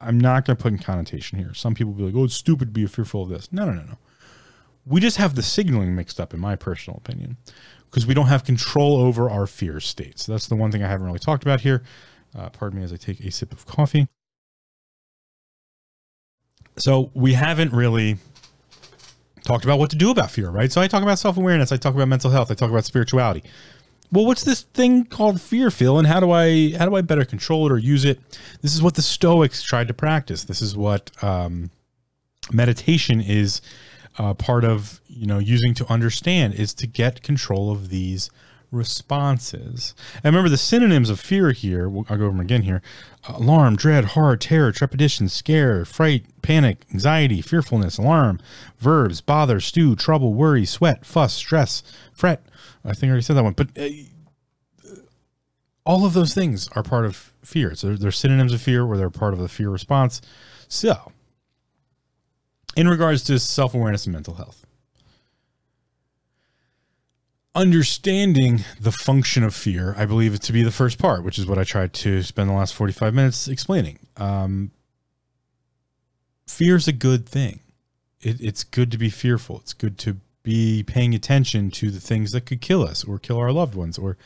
I'm not going to put in connotation here. Some people be like, oh, it's stupid to be fearful of this. No, no, no, no. We just have the signaling mixed up, in my personal opinion, because we don't have control over our fear states. That's the one thing I haven't really talked about here Uh, pardon me as I take a sip of coffee. So we haven't really talked about what to do about fear, right? So I talk about self awareness, I talk about mental health, I talk about spirituality. Well, what's this thing called fear, Phil? And how do I how do I better control it or use it? This is what the Stoics tried to practice. This is what um, meditation is uh, part of you know using to understand is to get control of these responses. And remember the synonyms of fear here. I'll go over them again here: alarm, dread, horror, terror, trepidation, scare, fright, panic, anxiety, fearfulness, alarm. Verbs: bother, stew, trouble, worry, sweat, fuss, stress, fret. I think I already said that one, but. Uh, all of those things are part of fear. So they're synonyms of fear, or they're part of the fear response. So, in regards to self awareness and mental health. Understanding the function of fear, I believe it to be the first part, which is what I tried to spend the last 45 minutes explaining. Um, fear is a good thing. It, it's good to be fearful. It's good to be paying attention to the things that could kill us or kill our loved ones or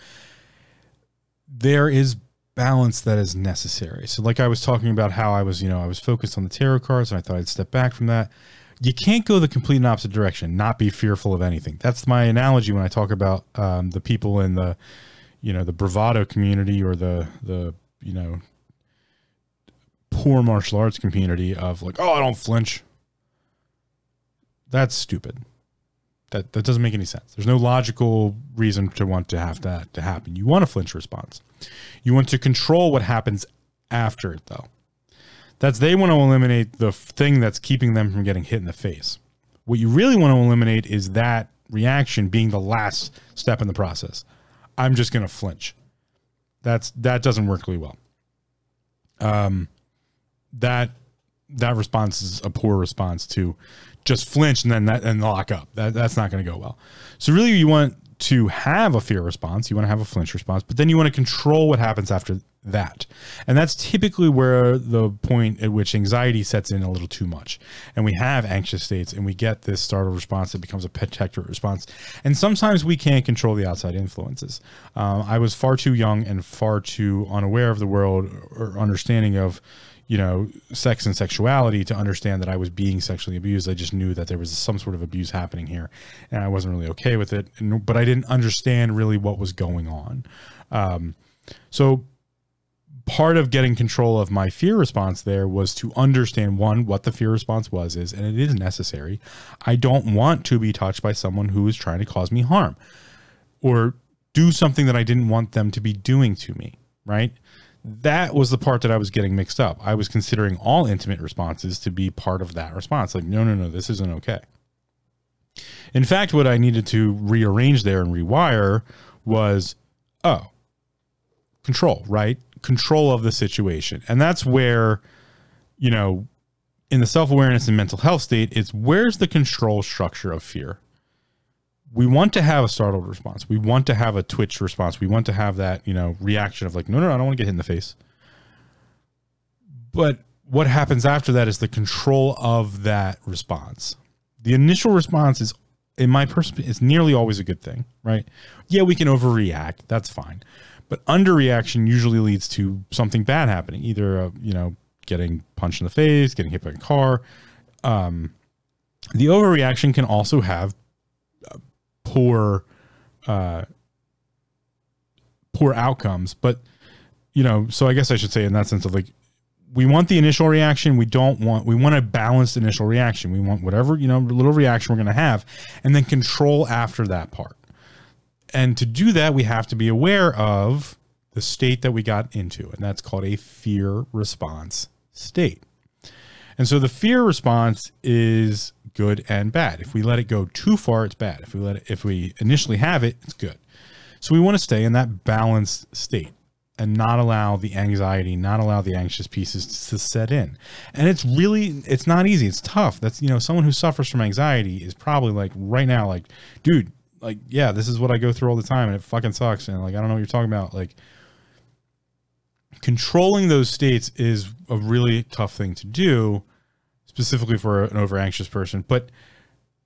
there is balance that is necessary. So like I was talking about how I was, you know, I was focused on the tarot cards and I thought I'd step back from that. You can't go the complete and opposite direction, not be fearful of anything. That's my analogy when I talk about um, the people in the, you know, the bravado community or the, the, you know, poor martial arts community of like, oh, I don't flinch. That's stupid. That that doesn't make any sense. There's no logical reason to want to have that to happen. You want a flinch response. You want to control what happens after it though. That's they want to eliminate the thing that's keeping them from getting hit in the face. What you really want to eliminate is that reaction being the last step in the process. I'm just going to flinch. That's that doesn't work really well. Um that that response is a poor response to just flinch and then that and lock up. That, that's not going to go well. So really, you want to have a fear response. You want to have a flinch response, but then you want to control what happens after that. And that's typically where the point at which anxiety sets in a little too much. And we have anxious states and we get this startled response that becomes a protective response. And sometimes we can't control the outside influences. Um, I was far too young and far too unaware of the world or understanding of you know, sex and sexuality to understand that I was being sexually abused. I just knew that there was some sort of abuse happening here, and I wasn't really okay with it. And, but I didn't understand really what was going on. Um, so part of getting control of my fear response there was to understand one what the fear response was is and it is necessary i don't want to be touched by someone who is trying to cause me harm or do something that i didn't want them to be doing to me right that was the part that I was getting mixed up. I was considering all intimate responses to be part of that response. Like, no, no, no, this isn't okay. In fact, what I needed to rearrange there and rewire was, oh, control, right? Control of the situation. And that's where, you know, in the self awareness and mental health state, it's where's the control structure of fear? we want to have a startled response. We want to have a twitch response. We want to have that, you know, reaction of like, no, no, I don't want to get hit in the face. But what happens after that is the control of that response. The initial response is, in my perspective, is nearly always a good thing, right? Yeah, we can overreact. That's fine. But underreaction usually leads to something bad happening, either, uh, you know, getting punched in the face, getting hit by a car. Um, the overreaction can also have poor uh poor outcomes. But you know so i guess i should say in that sense of like we want the initial reaction. We don't want we want a balanced initial reaction. We want whatever you know little reaction we're going to have and then control after that part and to do that we have to be aware of the state that we got into and that's called a fear response state and so the fear response is good and bad. If we let it go too far, it's bad. If we let it, if we initially have it, it's good. So we want to stay in that balanced state and not allow the anxiety, not allow the anxious pieces to set in. And it's really, it's not easy. It's tough. That's, you know, someone who suffers from anxiety is probably like right now, like, dude, like, yeah, this is what I go through all the time and it fucking sucks. And like, I don't know what you're talking about. Like, controlling those states is a really tough thing to do specifically for an over anxious person. But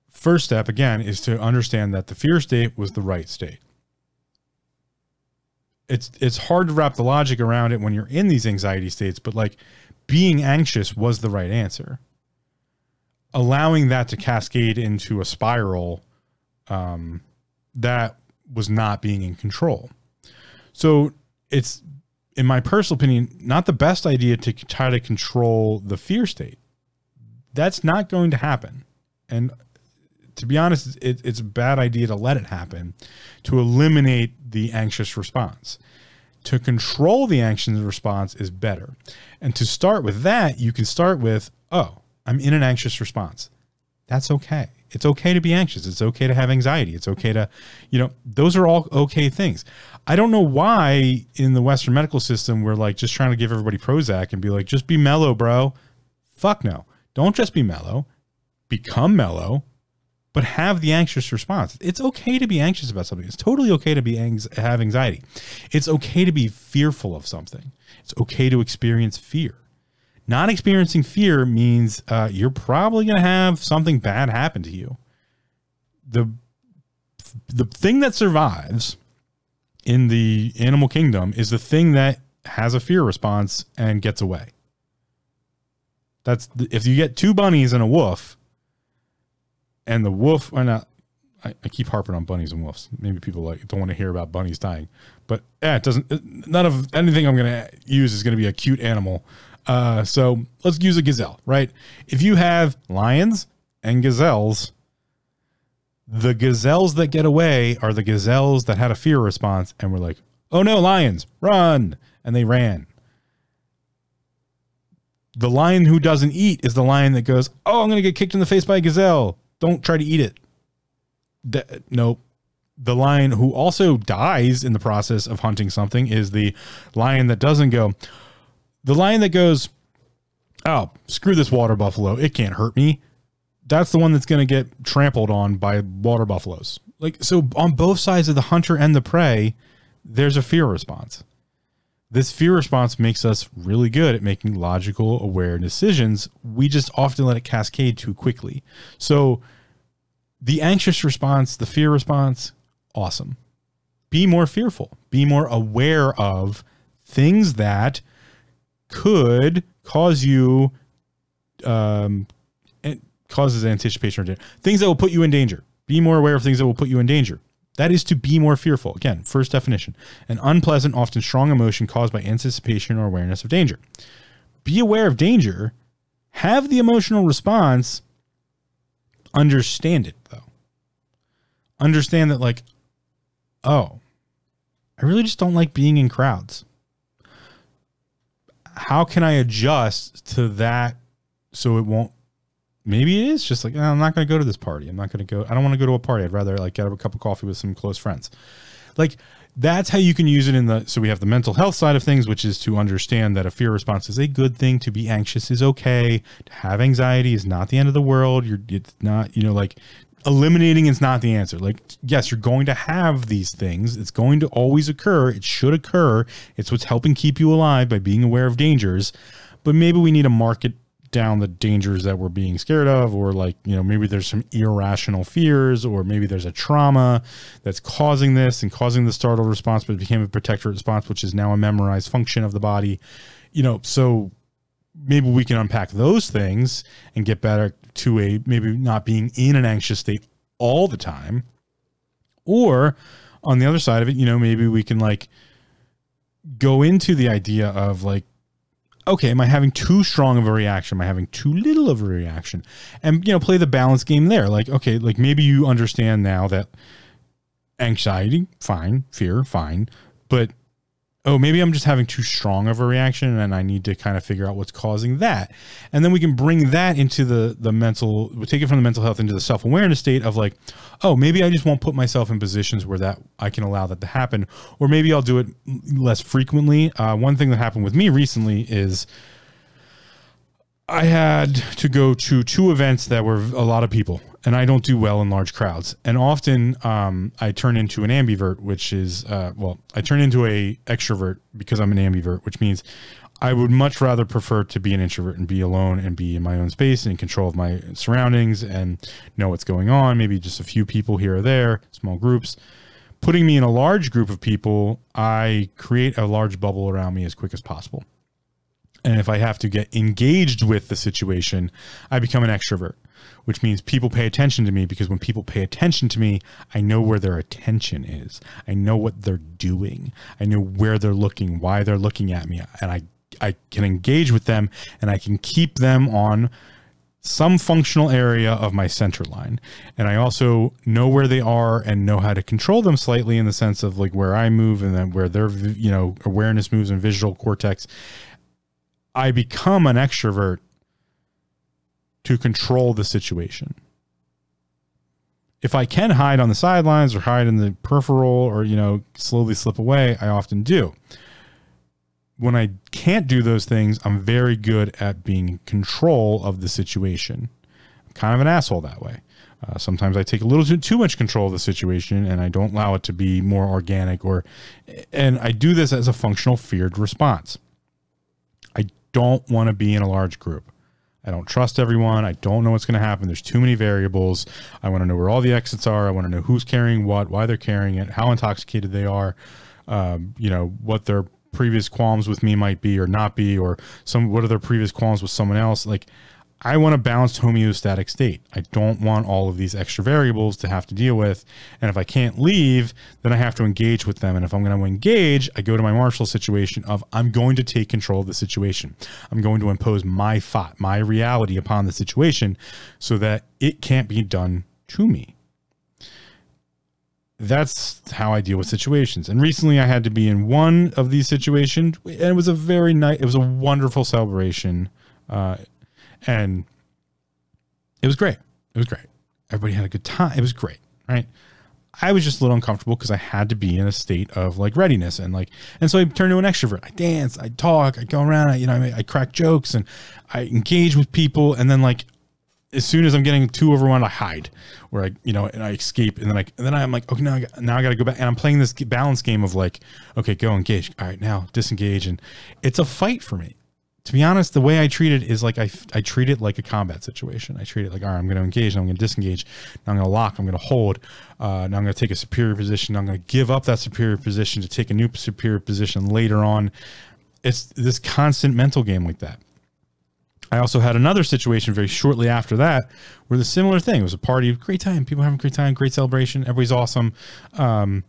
first step again is to understand that the fear state was the right state. it's it's hard to wrap the logic around it when you're in these anxiety states, but like being anxious was the right answer. Allowing that to cascade into a spiral um, that was not being in control. So it's, in my personal opinion, not the best idea to try to control the fear state. That's not going to happen. And to be honest, it, it's a bad idea to let it happen to eliminate the anxious response. To control the anxious response is better. And to start with that, you can start with, oh, I'm in an anxious response. That's okay. It's okay to be anxious. It's okay to have anxiety. It's okay to, you know, those are all okay things. I don't know why in the Western medical system we're like just trying to give everybody Prozac and be like, just be mellow, bro. Fuck no. Don't just be mellow. Become mellow but have the anxious response. It's okay to be anxious about something. It's totally okay to be ang- have anxiety. It's okay to be fearful of something. It's okay to experience fear. Not experiencing fear means uh, you're probably going to have something bad happen to you. The the thing that survives in the animal kingdom is the thing that has a fear response and gets away. That's the, if you get two bunnies and a wolf, and the wolf or not I, I, keep harping on bunnies and wolves. Maybe people like don't want to hear about bunnies dying, but yeah, it doesn't. None of anything I'm going to use is going to be a cute animal. Uh, so let's use a gazelle, right? If you have lions and gazelles, the gazelles that get away are the gazelles that had a fear response and were like, "Oh no, lions, run!" and they ran. The lion who doesn't eat is the lion that goes, "Oh, I'm going to get kicked in the face by a gazelle." don't try to eat it. The, nope. The lion who also dies in the process of hunting something is the lion that doesn't go. The lion that goes, oh, screw this water buffalo. It can't hurt me. That's the one that's going to get trampled on by water buffaloes. Like, so on both sides of the hunter and the prey, there's a fear response. This fear response makes us really good at making logical, aware decisions. We just often let it cascade too quickly. So, the anxious response, the fear response, awesome. Be more fearful, be more aware of things that could cause you, um, causes anticipation or. Things that will put you in danger. Be more aware of things that will put you in danger. That is to be more fearful. Again, first definition an unpleasant, often strong emotion caused by anticipation or awareness of danger. Be aware of danger, have the emotional response, understand it though. Understand that, like, oh, I really just don't like being in crowds. How can I adjust to that so it won't maybe it is just like oh, I'm not going to go to this party. I'm not going to go. I don't want to go to a party. I'd rather like get a cup of coffee with some close friends. Like that's how you can use it in the so we have the mental health side of things which is to understand that a fear response is a good thing to be anxious is okay to have anxiety is not the end of the world you're it's not you know like eliminating is not the answer. Like yes you're going to have these things. It's going to always occur. It should occur. It's what's helping keep you alive by being aware of dangers. But maybe we need to market down the dangers that we're being scared of or like you know maybe there's some irrational fears or maybe there's a trauma that's causing this and causing the startle response but it became a protector response which is now a memorized function of the body. You know so maybe we can unpack those things and get better to a maybe not being in an anxious state all the time or on the other side of it you know maybe we can like go into the idea of like okay, am I having too strong of a reaction? Am I having too little of a reaction? And you know, play the balance game there. Like, okay, like maybe you understand now that anxiety, fine, fear, fine, but oh, maybe I'm just having too strong of a reaction and I need to kind of figure out what's causing that. And then we can bring that into the the mental we take it from the mental health into the self-awareness state of like, oh, maybe I just won't put myself in positions where that I can allow that to happen or maybe I'll do it less frequently. Uh, one thing that happened with me recently is I had to go to two events that were a lot of people, and I don't do well in large crowds. And often um, I turn into an ambivert, which is uh, well, I turn into a extrovert because I'm an ambivert, which means I would much rather prefer to be an introvert and be alone and be in my own space and in control of my surroundings and know what's going on. Maybe just a few people here or there, small groups. putting me in a large group of people, I create a large bubble around me as quick as possible. And if I have to get engaged with the situation, I become an extrovert, which means people pay attention to me because when people pay attention to me, I know where their attention is. I know what they're doing. I know where they're looking, why they're looking at me, and I I can engage with them and I can keep them on some functional area of my center line. And I also know where they are and know how to control them slightly in the sense of like where I move and then where their, you know, awareness moves and visual cortex. I become an extrovert to control the situation. If I can hide on the sidelines or hide in the peripheral or, you know, slowly slip away, I often do when I can't do those things, I'm very good at being in control of the situation. I'm kind of an asshole that way. Uh, sometimes I take a little too, too much control of the situation and I don't allow it to be more organic or, and I do this as a functional feared response. I don't want to be in a large group. I don't trust everyone. I don't know what's going to happen. There's too many variables. I want to know where all the exits are. I want to know who's carrying what, why they're carrying it, how intoxicated they are, um, you know, what their previous qualms with me might be or not be, or some what are their previous qualms with someone else. Like I want a balanced homeostatic state. I don't want all of these extra variables to have to deal with. And if I can't leave, then I have to engage with them. And if I'm going to engage, I go to my martial situation of I'm going to take control of the situation. I'm going to impose my thought, my reality upon the situation so that it can't be done to me that's how I deal with situations. And recently I had to be in one of these situations and it was a very nice, it was a wonderful celebration. Uh, and it was great. It was great. Everybody had a good time. It was great. Right. I was just a little uncomfortable because I had to be in a state of like readiness and like, and so I turned to an extrovert. I dance, I talk, I go around, I, you know, I, I crack jokes and I engage with people. And then like as soon as I'm getting too overwhelmed, I hide, where I, you know, and I escape, and then I, and then I'm like, okay, now I got, now I got to go back, and I'm playing this balance game of like, okay, go engage, all right, now disengage, and it's a fight for me. To be honest, the way I treat it is like I, I treat it like a combat situation. I treat it like, all right, I'm going to engage, I'm going to disengage, now I'm going to lock, I'm going to hold, uh, now I'm going to take a superior position, I'm going to give up that superior position to take a new superior position later on. It's this constant mental game like that. I also had another situation very shortly after that where the similar thing it was a party, great time, people having a great time, great celebration, everybody's awesome. Um,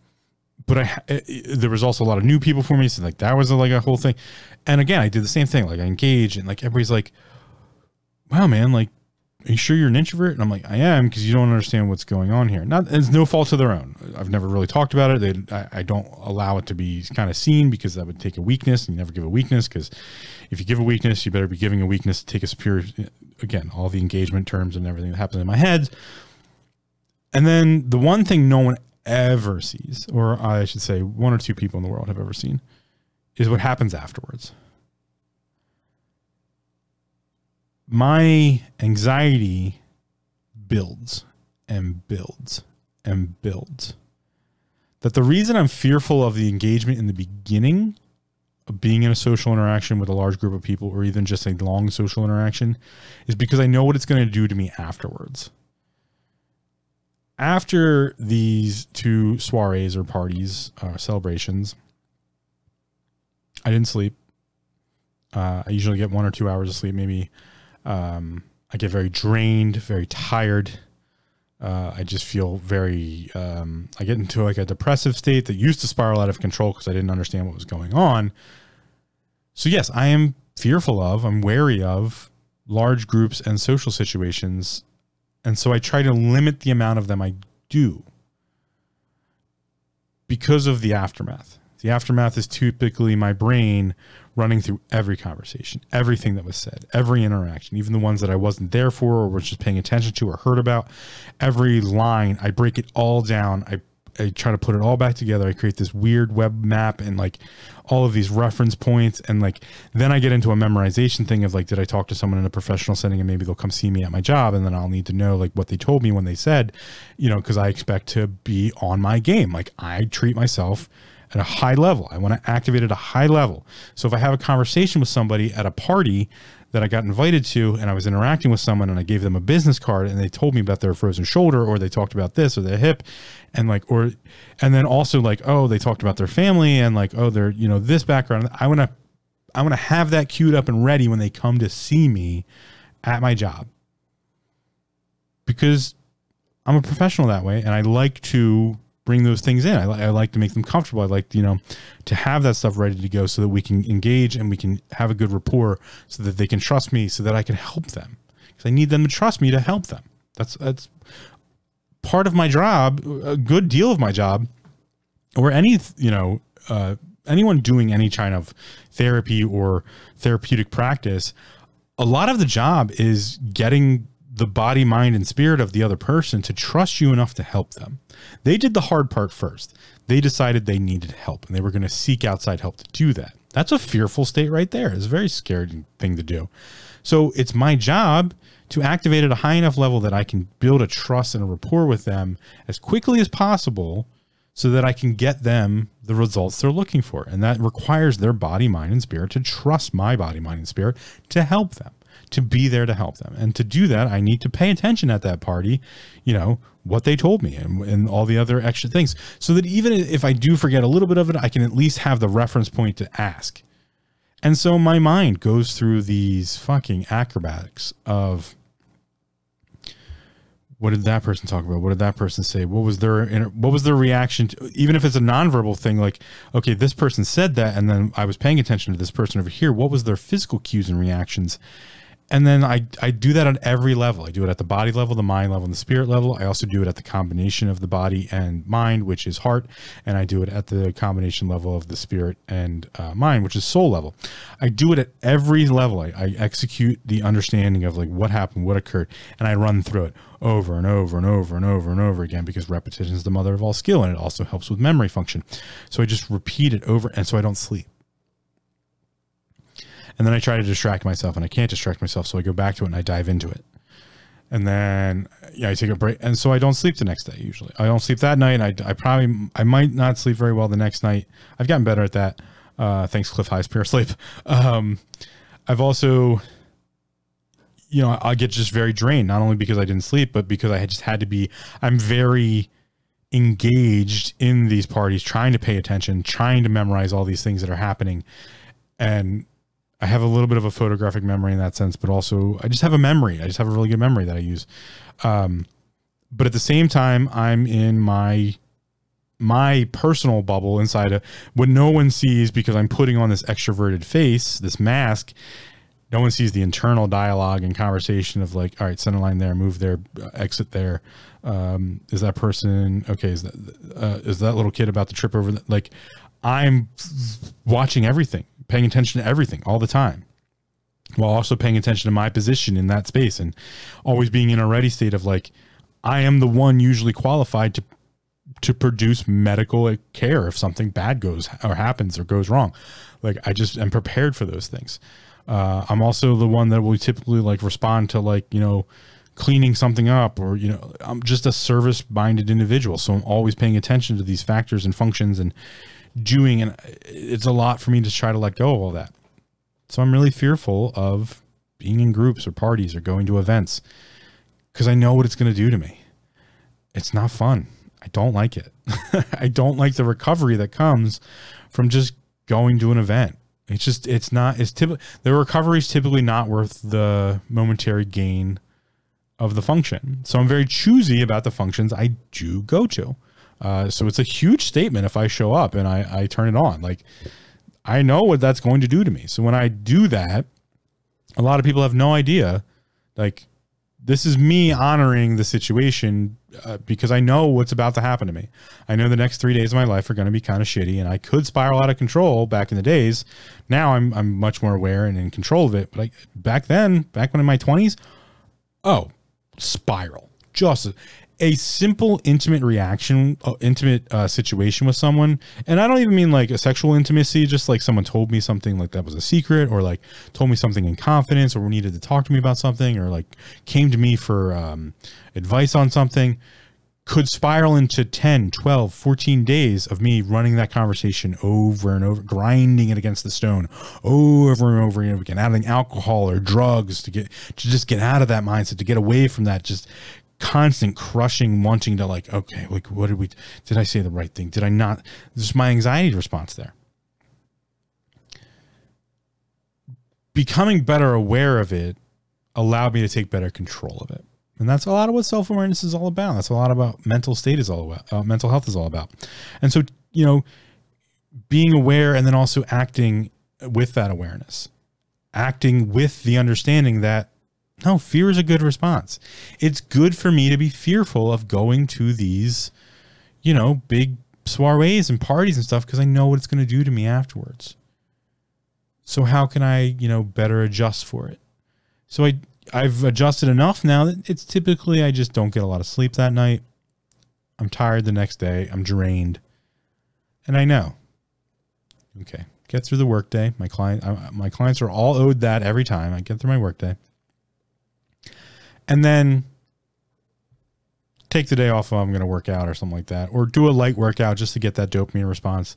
but I, it, eh, eh, there was also a lot of new people for me, so like that was a, like a whole thing. And again, I did the same thing, like I engage, and like everybody's like, "Wow, man, like are you sure you're an introvert? And I'm like, I am because you don't understand what's going on here. Not, it's no fault of their own. I've never really talked about it. They, I, I, don't allow it to be kind of seen because that would take a weakness and you never give a weakness because if you give a weakness, you better be giving a weakness to take a superior, eh, again, all the engagement terms and everything that happens in my head. And then the one thing no one ever sees, or I should say one or two people in the world have ever seen, is what happens afterwards. my anxiety builds and builds and builds. That the reason I'm fearful of the engagement in the beginning of being in a social interaction with a large group of people or even just a long social interaction is because I know what it's going to do to me afterwards. After these two soirees or parties, uh, celebrations, I didn't sleep. Uh, I usually get one or two hours of sleep, maybe um, I get very drained, very tired. Uh, I just feel very, um, I get into like a depressive state that used to spiral out of control because I didn't understand what was going on. So, yes, I am fearful of, I'm wary of large groups and social situations. And so I try to limit the amount of them I do because of the aftermath. The aftermath is typically my brain running through every conversation, everything that was said, every interaction, even the ones that I wasn't there for or was just paying attention to or heard about. Every line, I break it all down. I I try to put it all back together. I create this weird web map and like all of these reference points. And like, then I get into a memorization thing of like, did I talk to someone in a professional setting and maybe they'll come see me at my job and then I'll need to know like what they told me when they said, you know, cause I expect to be on my game. Like I treat myself at a high level. I want to activate at a high level. So if I have a conversation with somebody at a party that I got invited to and I was interacting with someone and I gave them a business card and they told me about their frozen shoulder or they talked about this or their hip and like or and then also like oh they talked about their family and like oh they're you know this background. I want to I want to have that queued up and ready when they come to see me at my job. Because I'm a professional that way and I like to bring those things in. I, I, like to make them comfortable. I like, you know, to have that stuff ready to go so that we can engage and we can have a good rapport so that they can trust me so that I can help them because I need them to trust me to help them. That's, that's part of my job, a good deal of my job or any, you know, uh, anyone doing any kind of therapy or therapeutic practice, a lot of the job is getting the body, mind, and spirit of the other person to trust you enough to help them. They did the hard part first. They decided they needed help and they were going to seek outside help to do that. That's a fearful state right there. It's a very scary thing to do. So it's my job to activate at a high enough level that I can build a trust and a rapport with them as quickly as possible so that I can get them the results they're looking for. And that requires their body, mind, and spirit to trust my body, mind, and spirit to help them to be there to help them. And to do that, I need to pay attention at that party, you know, what they told me and, and all the other extra things. So that even if I do forget a little bit of it, I can at least have the reference point to ask. And so my mind goes through these fucking acrobatics of what did that person talk about? What did that person say? What was their what was their reaction? To, even if it's a nonverbal thing, like okay, this person said that, and then I was paying attention to this person over here. What was their physical cues and reactions? And then I, I do that on every level. I do it at the body level, the mind level, and the spirit level. I also do it at the combination of the body and mind, which is heart, and I do it at the combination level of the spirit and uh, mind, which is soul level. I do it at every level. I, I execute the understanding of like what happened, what occurred, and I run through it over and over and over and over and over again because repetition is the mother of all skill, and it also helps with memory function. So I just repeat it over, and so I don't sleep and then I try to distract myself and I can't distract myself. So I go back to it and I dive into it. And then yeah, I take a break. And so I don't sleep the next day usually. I don't sleep that night. I, I probably, I might not sleep very well the next night. I've gotten better at that. Uh, thanks Cliff High's Pure Sleep. Um, I've also, you know, I get just very drained, not only because I didn't sleep, but because I had just had to be, I'm very engaged in these parties, trying to pay attention, trying to memorize all these things that are happening. And I have a little bit of a photographic memory in that sense, but also I just have a memory. I just have a really good memory that I use. Um, but at the same time, I'm in my my personal bubble inside of what no one sees because I'm putting on this extroverted face, this mask. No one sees the internal dialogue and conversation of like, all right, center line there, move there, exit there. Um, is that person okay? Is that uh, is that little kid about to trip over? The, like, I'm watching everything paying attention to everything all the time while also paying attention to my position in that space and always being in a ready state of like I am the one usually qualified to to produce medical care if something bad goes or happens or goes wrong. Like I just am prepared for those things. Uh, I'm also the one that will typically like respond to like you know cleaning something up or you know I'm just a service minded individual, so I'm always paying attention to these factors and functions and doing and it's a lot for me to try to let go of all that. So i'm really fearful of being in groups or parties or going to events because i know what it's going to do to me. It's not fun. I don't like it. I don't like the recovery that comes from just going to an event. It's just it's not it's typically the recovery is typically not worth the momentary gain of the function. So i'm very choosy about the functions i do go to uh, so it's a huge statement if I show up and I, I turn it on. Like, I know what that's going to do to me. So when I do that, a lot of people have no idea. Like, this is me honoring the situation uh, because I know what's about to happen to me. I know the next three days of my life are going to be kind of shitty, and I could spiral out of control back in the days. Now I'm I'm much more aware and in control of it. But like back then, back when in my twenties, oh, spiral. Just a simple intimate reaction uh, intimate uh, situation with someone and i don't even mean like a sexual intimacy just like someone told me something like that was a secret or like told me something in confidence or needed to talk to me about something or like came to me for um, advice on something could spiral into 10, 12, 14 days of me running that conversation over and over, grinding it against the stone over and over and over again, adding alcohol or drugs to get to just get out of that mindset, to get away from that just constant crushing, wanting to like, okay, like what did we did I say the right thing? Did I not? This is my anxiety response there. Becoming better aware of it allowed me to take better control of it. And that's a lot of what self awareness is all about. That's a lot about mental state is all about, uh, mental health is all about. And so, you know, being aware and then also acting with that awareness, acting with the understanding that no, fear is a good response. It's good for me to be fearful of going to these, you know, big soirees and parties and stuff because I know what it's going to do to me afterwards. So how can I, you know, better adjust for it? So I I've adjusted enough now that it's typically I just don't get a lot of sleep that night. I'm tired the next day. I'm drained. And I know. Okay. Get through the workday. My client uh, my clients are all owed that every time I get through my workday. And then take the day off I'm going to work out or something like that or do a light workout just to get that dopamine response.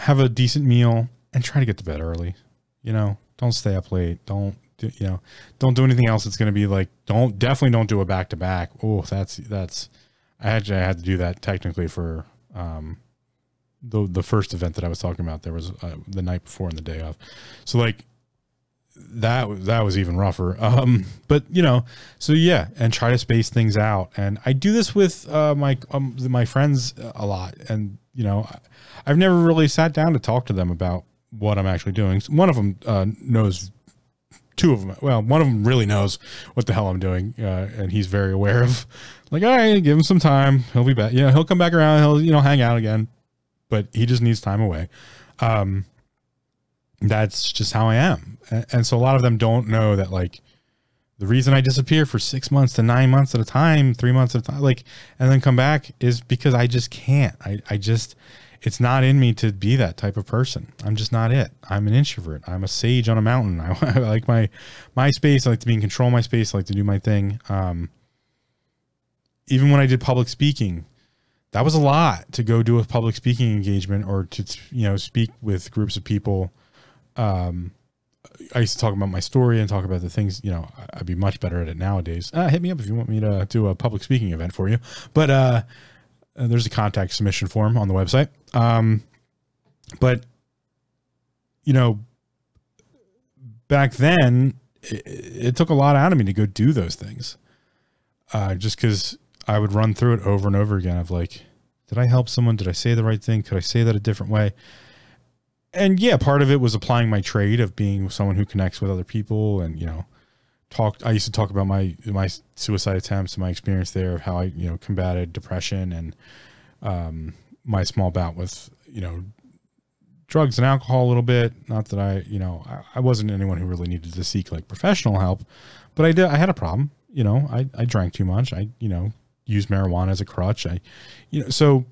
Have a decent meal and try to get to bed early. You know, don't stay up late. Don't you know, don't do anything else. It's going to be like, don't definitely don't do a back to back. Oh, that's that's. I actually I had to do that technically for um, the the first event that I was talking about. There was uh, the night before and the day of, so like that that was even rougher. Um, but you know, so yeah, and try to space things out. And I do this with uh, my um, my friends a lot, and you know, I've never really sat down to talk to them about what I'm actually doing. One of them uh, knows two of them. Well, one of them really knows what the hell I'm doing, uh, and he's very aware of. Like, all right, give him some time. He'll be back. Yeah, he'll come back around. He'll you know hang out again, but he just needs time away. Um, that's just how I am, and, so a lot of them don't know that like the reason I disappear for six months to nine months at a time, three months at a time, like, and then come back is because I just can't. I, I just, it's not in me to be that type of person. I'm just not it. I'm an introvert. I'm a sage on a mountain. I, I like my my space. I like to be in control of my space. I like to do my thing. Um, even when I did public speaking, that was a lot to go do a public speaking engagement or to you know speak with groups of people. Um, I used to talk about my story and talk about the things, you know, I'd be much better at it nowadays. Uh, hit me up if you want me to do a public speaking event for you. But uh, uh, there's a contact submission form on the website. Um, but you know, back then it, it, took a lot out of me to go do those things. Uh, just because I would run through it over and over again of like, did I help someone? Did I say the right thing? Could I say that a different way? And yeah, part of it was applying my trade of being someone who connects with other people and, you know, talked. I used to talk about my my suicide attempts and my experience there of how I you know combated depression and um, my small bout with you know drugs and alcohol a little bit. Not that I you know I, I wasn't anyone who really needed to seek like professional help, but I did. I had a problem. You know, I I drank too much. I you know used marijuana as a crutch. I you know so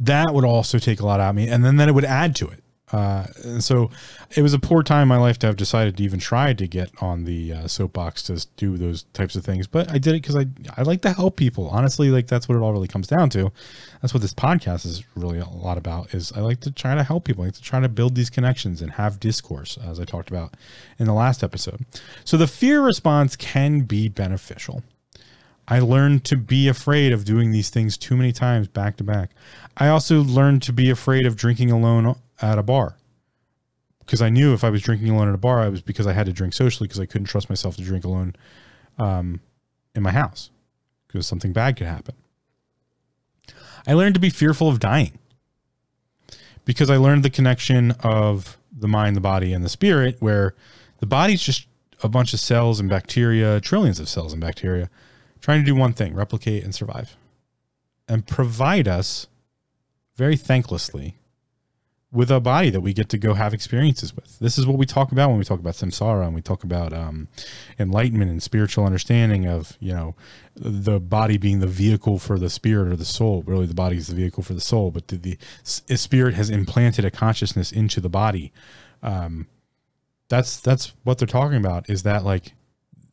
that would also take a lot out of me and then then it would add to it uh, and so it was a poor time in my life to have decided to even try to get on the uh, soapbox to do those types of things. But I did it because I I like to help people. Honestly, like that's what it all really comes down to. That's what this podcast is really a lot about. Is I like to try to help people. I like to try to build these connections and have discourse, as I talked about in the last episode. So the fear response can be beneficial. I learned to be afraid of doing these things too many times back to back. I also learned to be afraid of drinking alone at a bar because I knew if I was drinking alone at a bar, it was because I had to drink socially because I couldn't trust myself to drink alone um, in my house because something bad could happen. I learned to be fearful of dying because I learned the connection of the mind, the body, and the spirit, where the body's just a bunch of cells and bacteria, trillions of cells and bacteria, trying to do one thing replicate and survive and provide us very thanklessly with a body that we get to go have experiences with. This is what we talk about when we talk about samsara and we talk about um, enlightenment and spiritual understanding of you know the body being the vehicle for the spirit or the soul. Really, the body is the vehicle for the soul, but the, the spirit has implanted a consciousness into the body. Um, that's that's what they're talking about. Is that like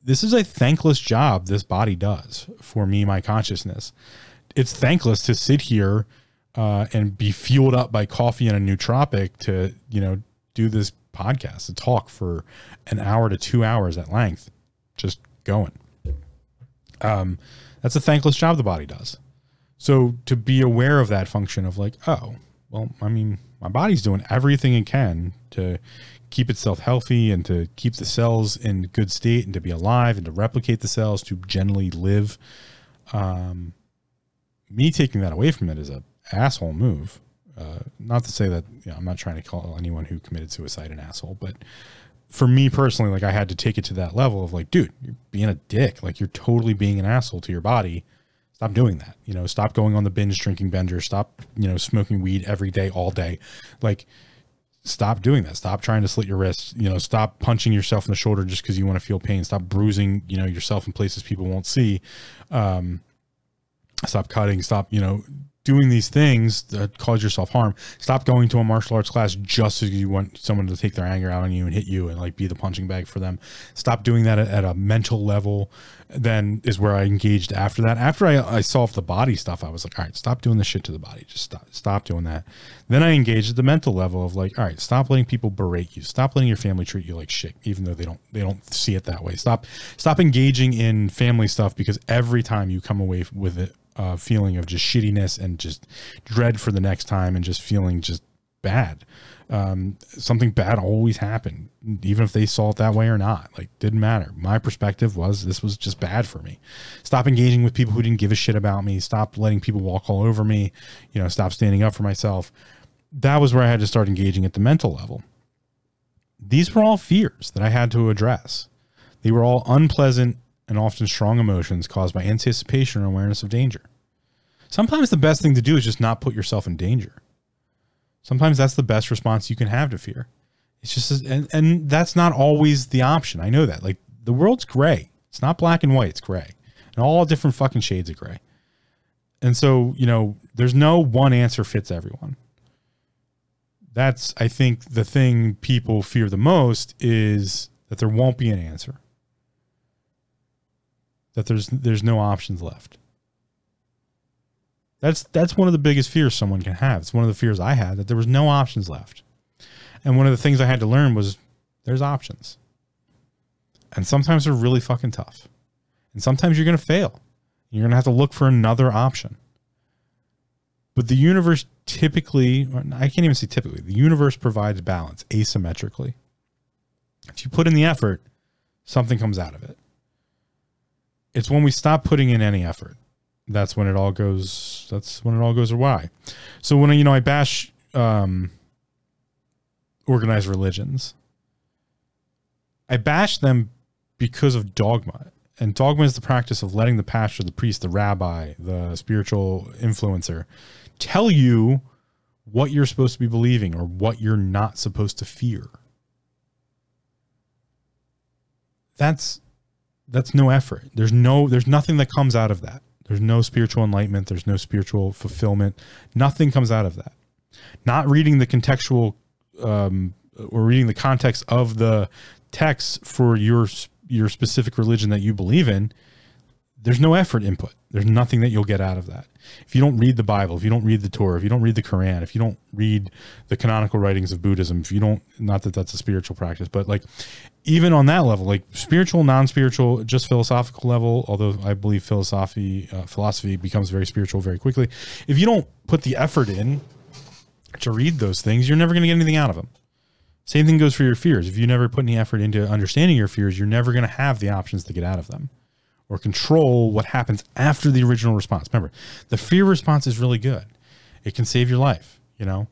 this is a thankless job this body does for me, my consciousness. It's thankless to sit here uh, and be fueled up by coffee and a nootropic to, you know, do this podcast, to talk for an hour to two hours at length, just going. Um, that's a thankless job the body does. So to be aware of that function of like, oh, well, I mean, my body's doing everything it can to keep itself healthy and to keep the cells in good state and to be alive and to replicate the cells to generally live. Um, me taking that away from it is a asshole move. Uh, not to say that you know, I'm not trying to call anyone who committed suicide an asshole, but for me personally, like I had to take it to that level of like, dude, you're being a dick. Like you're totally being an asshole to your body. Stop doing that. You know, stop going on the binge drinking bender. Stop, you know, smoking weed every day, all day. Like, stop doing that. Stop trying to slit your wrists. You know, stop punching yourself in the shoulder just because you want to feel pain. Stop bruising, you know, yourself in places people won't see. Um, stop cutting. Stop, you know, doing these things that cause yourself harm. Stop going to a martial arts class just because you want someone to take their anger out on you and hit you and like be the punching bag for them. Stop doing that at, at a mental level. Then is where I engaged after that. After I, I solved the body stuff, I was like, all right, stop doing the shit to the body. Just stop, stop doing that. Then I engaged at the mental level of like, all right, stop letting people berate you. Stop letting your family treat you like shit, even though they don't they don't see it that way. Stop stop engaging in family stuff because every time you come away with it uh, feeling of just shittiness and just dread for the next time and just feeling just bad. Um, something bad always happened, even if they saw it that way or not. Like, didn't matter. My perspective was this was just bad for me. Stop engaging with people who didn't give a shit about me. Stop letting people walk all over me. You know, stop standing up for myself. That was where I had to start engaging at the mental level. These were all fears that I had to address. They were all unpleasant and often strong emotions caused by anticipation or awareness of danger. Sometimes the best thing to do is just not put yourself in danger. Sometimes that's the best response you can have to fear. It's just, and, and that's not always the option. I know that. Like the world's gray. It's not black and white. It's gray and all different fucking shades of gray. And so, you know, there's no one answer fits everyone. That's, I think, the thing people fear the most is that there won't be an answer that there's there's no options left. That's that's one of the biggest fears someone can have. It's one of the fears I had that there was no options left. And one of the things I had to learn was there's options. And sometimes they're really fucking tough. And sometimes you're going to fail. You're going to have to look for another option. But the universe typically, I can't even say typically, the universe provides balance asymmetrically. If you put in the effort, something comes out of it. It's when we stop putting in any effort. That's when it all goes. That's when it all goes awry. So when you know I bash um, organized religions, I bash them because of dogma. And dogma is the practice of letting the pastor, the priest, the rabbi, the spiritual influencer tell you what you're supposed to be believing or what you're not supposed to fear. That's that's no effort. There's no there's nothing that comes out of that. There's no spiritual enlightenment, there's no spiritual fulfillment. Nothing comes out of that. Not reading the contextual um, or reading the context of the text for your your specific religion that you believe in, there's no effort input. There's nothing that you'll get out of that. If you don't read the Bible, if you don't read the Torah, if you don't read the Quran, if you don't read the canonical writings of Buddhism, if you don't, not that that's a spiritual practice, but like even on that level, like spiritual, non-spiritual, just philosophical level, although I believe philosophy, uh, philosophy becomes very spiritual very quickly. If you don't put the effort in to read those things, you're never going to get anything out of them. Same thing goes for your fears. If you never put any effort into understanding your fears, you're never going to have the options to get out of them or control what happens after the original response. Remember, the fear response is really good. It can save your life, you know.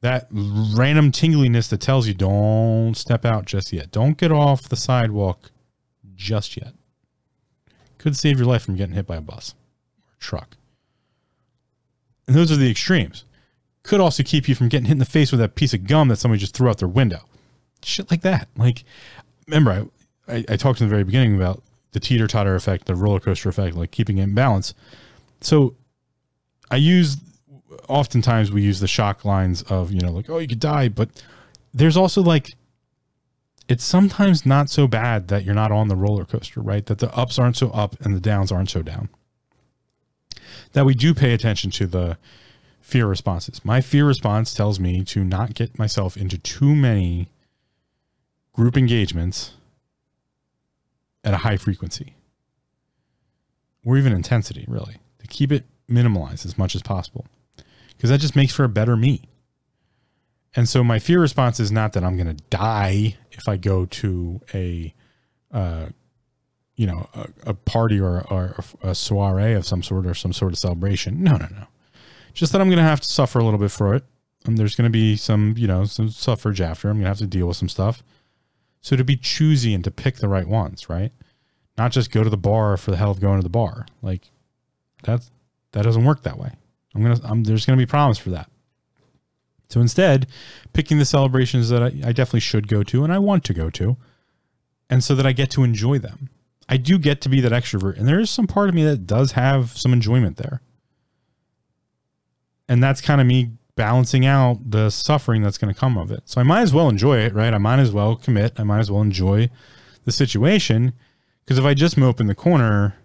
That random tingliness that tells you don't step out just yet. Don't get off the sidewalk just yet. Could save your life from getting hit by a bus or a truck. And those are the extremes. Could also keep you from getting hit in the face with that piece of gum that somebody just threw out their window. Shit like that. Like, remember, I, I, I talked in the very beginning about the teeter totter effect, the roller coaster effect, like keeping it in balance. So I use oftentimes we use the shock lines of, you know, like, oh, you could die, but there's also like it's sometimes not so bad that you're not on the roller coaster, right? That the ups aren't so up and the downs aren't so down. That we do pay attention to the fear responses. My fear response tells me to not get myself into too many group engagements at a high frequency or even intensity, really, to keep it minimalized as much as possible because that just makes for a better me. And so my fear response is not that I'm going to die if I go to a, uh, you know, a, a party or, or a soiree of some sort or some sort of celebration. No, no, no. Just that I'm going to have to suffer a little bit for it. And there's going to be some, you know, some suffrage after. I'm going to have to deal with some stuff. So to be choosy and to pick the right ones, right? Not just go to the bar for the hell of going to the bar. Like that's that doesn't work that way. I'm gonna I'm, there's gonna be problems for that. So instead, picking the celebrations that I, I definitely should go to and I want to go to, and so that I get to enjoy them. I do get to be that extrovert, and there is some part of me that does have some enjoyment there. And that's kind of me balancing out the suffering that's going to come of it. So I might as well enjoy it, right? I might as well commit. I might as well enjoy the situation. Because if I just mope in the corner,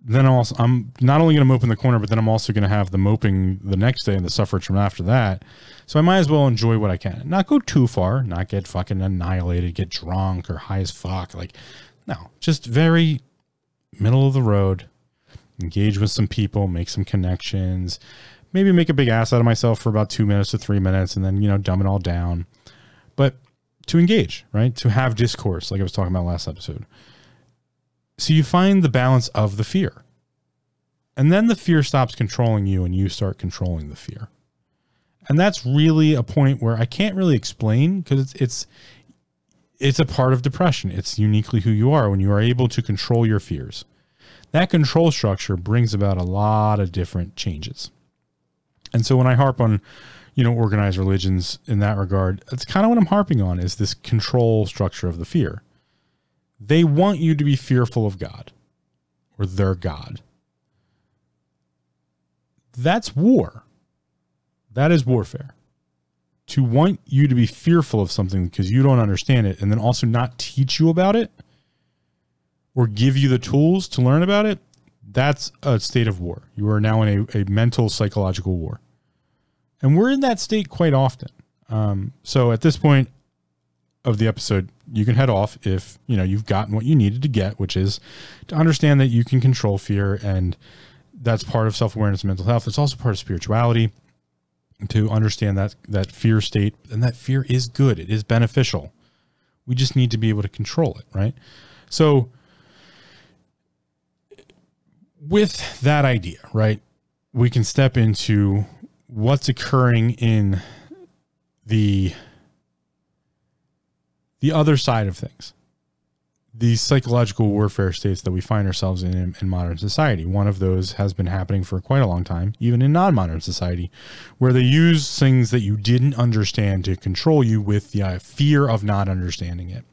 then also I'm not only going to mope in the corner, but then I'm also going to have the moping the next day and the suffrage from after that. So I might as well enjoy what I can, not go too far, not get fucking annihilated, get drunk or high as fuck. Like, no, just very middle of the road. Engage with some people, make some connections, maybe make a big ass out of myself for about two minutes to three minutes, and then you know dumb it all down. But to engage, right? To have discourse, like I was talking about last episode. So you find the balance of the fear. And then the fear stops controlling you and you start controlling the fear. And that's really a point where I can't really explain because it's, it's it's a part of depression. It's uniquely who you are when you are able to control your fears. That control structure brings about a lot of different changes. And so when I harp on, you know, organized religions in that regard, that's kind of what I'm harping on is this control structure of the fear. They want you to be fearful of God or their God. That's war. That is warfare. To want you to be fearful of something because you don't understand it and then also not teach you about it or give you the tools to learn about it, that's a state of war. You are now in a, a mental psychological war. And we're in that state quite often. Um, so at this point, of the episode, you can head off if you know you've gotten what you needed to get, which is to understand that you can control fear, and that's part of self awareness and mental health. It's also part of spirituality to understand that that fear state and that fear is good. It is beneficial. We just need to be able to control it, right? So, with that idea, right, we can step into what's occurring in the the other side of things these psychological warfare states that we find ourselves in, in, modern society. One of those has been happening for quite a long time, even in non modern society, where they use things that you didn't understand to control you with the uh, fear of not understanding it.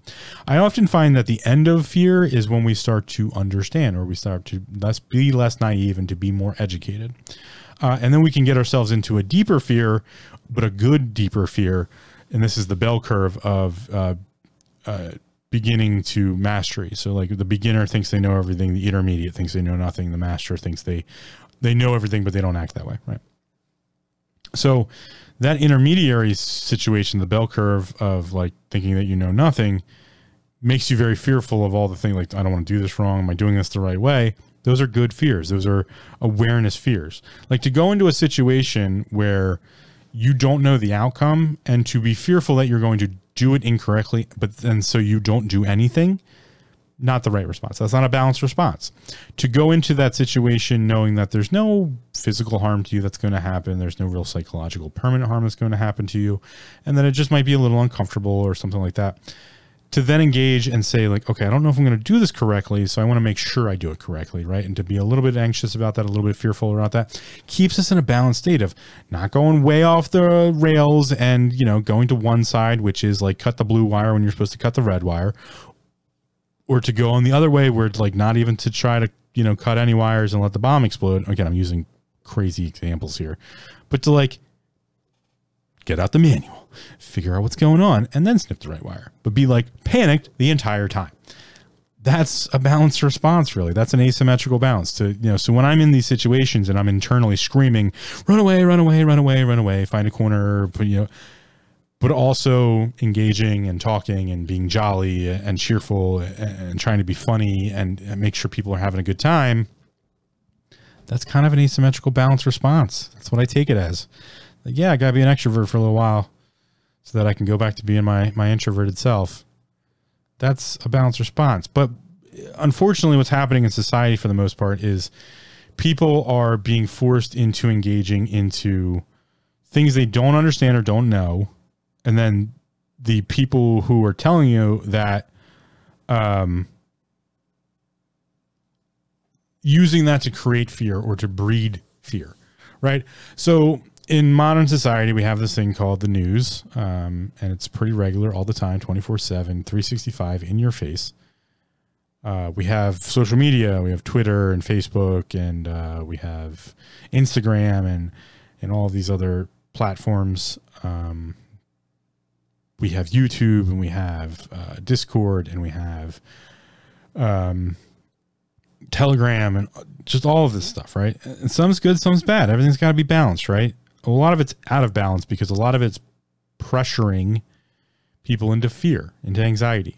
I often find that the end of fear is when we start to understand or we start to less be less naive and to be more educated. Uh, and then we can get ourselves into a deeper fear, but a good deeper fear. And this is the bell curve of uh, uh, beginning to mastery. So like the beginner thinks they know everything, the intermediate thinks they know nothing, the master thinks they they know everything but they don't act that way, right? So that intermediary situation, the bell curve of like thinking that you know nothing makes you very fearful of all the things like I don't want to do this wrong, am I doing this the right way? Those are good fears. Those are awareness fears. Like to go into a situation where you don't know the outcome and to be fearful that you're going to do it incorrectly, but then so you don't do anything, not the right response. That's not a balanced response. To go into that situation knowing that there's no physical harm to you that's going to happen, there's no real psychological permanent harm that's going to happen to you, and that it just might be a little uncomfortable or something like that to then engage and say like okay i don't know if i'm going to do this correctly so i want to make sure i do it correctly right? And to be a little bit anxious about that a little bit fearful about that keeps us in a balanced state of not going way off the rails and you know going to one side which is like cut the blue wire when you're supposed to cut the red wire or to go on the other way where it's like not even to try to you know cut any wires and let the bomb explode. Again i'm using crazy examples here but to like get out the manual, figure out what's going on, and then snip the right wire. But be like panicked the entire time. That's a balanced response, really. That's an asymmetrical balance to, you know, so when I'm in these situations and I'm internally screaming, run away, run away, run away, run away, find a corner, put, you know, but also engaging and talking and being jolly and cheerful and trying to be funny and make sure people are having a good time. That's kind of an asymmetrical balanced response. That's what I take it as. Like, yeah, I gotta be an extrovert for a little while so that I can go back to being my my introverted self. That's a balanced response. But unfortunately, what's happening in society for the most part is people are being forced into engaging into things they don't understand or don't know and then the people who are telling you that um, using that to create fear or to breed fear, right? So in modern society, we have this thing called the news, um, and it's pretty regular all the time 24 7, 365 in your face. Uh, we have social media, we have Twitter and Facebook, and uh, we have Instagram and and all these other platforms. Um, we have YouTube and we have uh, Discord and we have um, Telegram and just all of this stuff, right? And some's good, some's bad. Everything's got to be balanced, right? A lot of it's out of balance because a lot of it's pressuring people into fear, into anxiety,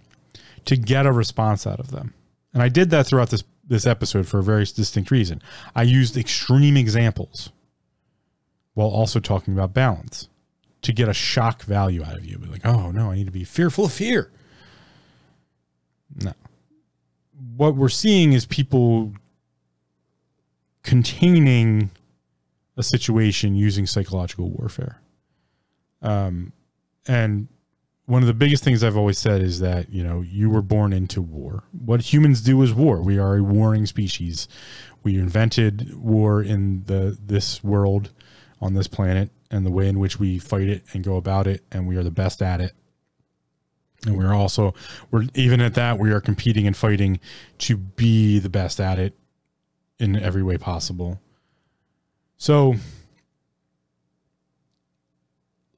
to get a response out of them. And I did that throughout this this episode for a very distinct reason. I used extreme examples while also talking about balance to get a shock value out of you. Be like, oh no, I need to be fearful of fear. No. What we're seeing is people containing a situation using psychological warfare. Um, and one of the biggest things I've always said is that, you know, you were born into war. What humans do is war. We are a warring species. We invented war in the this world on this planet and the way in which we fight it and go about it, and we are the best at it. And we're also we're even at that we are competing and fighting to be the best at it in every way possible. So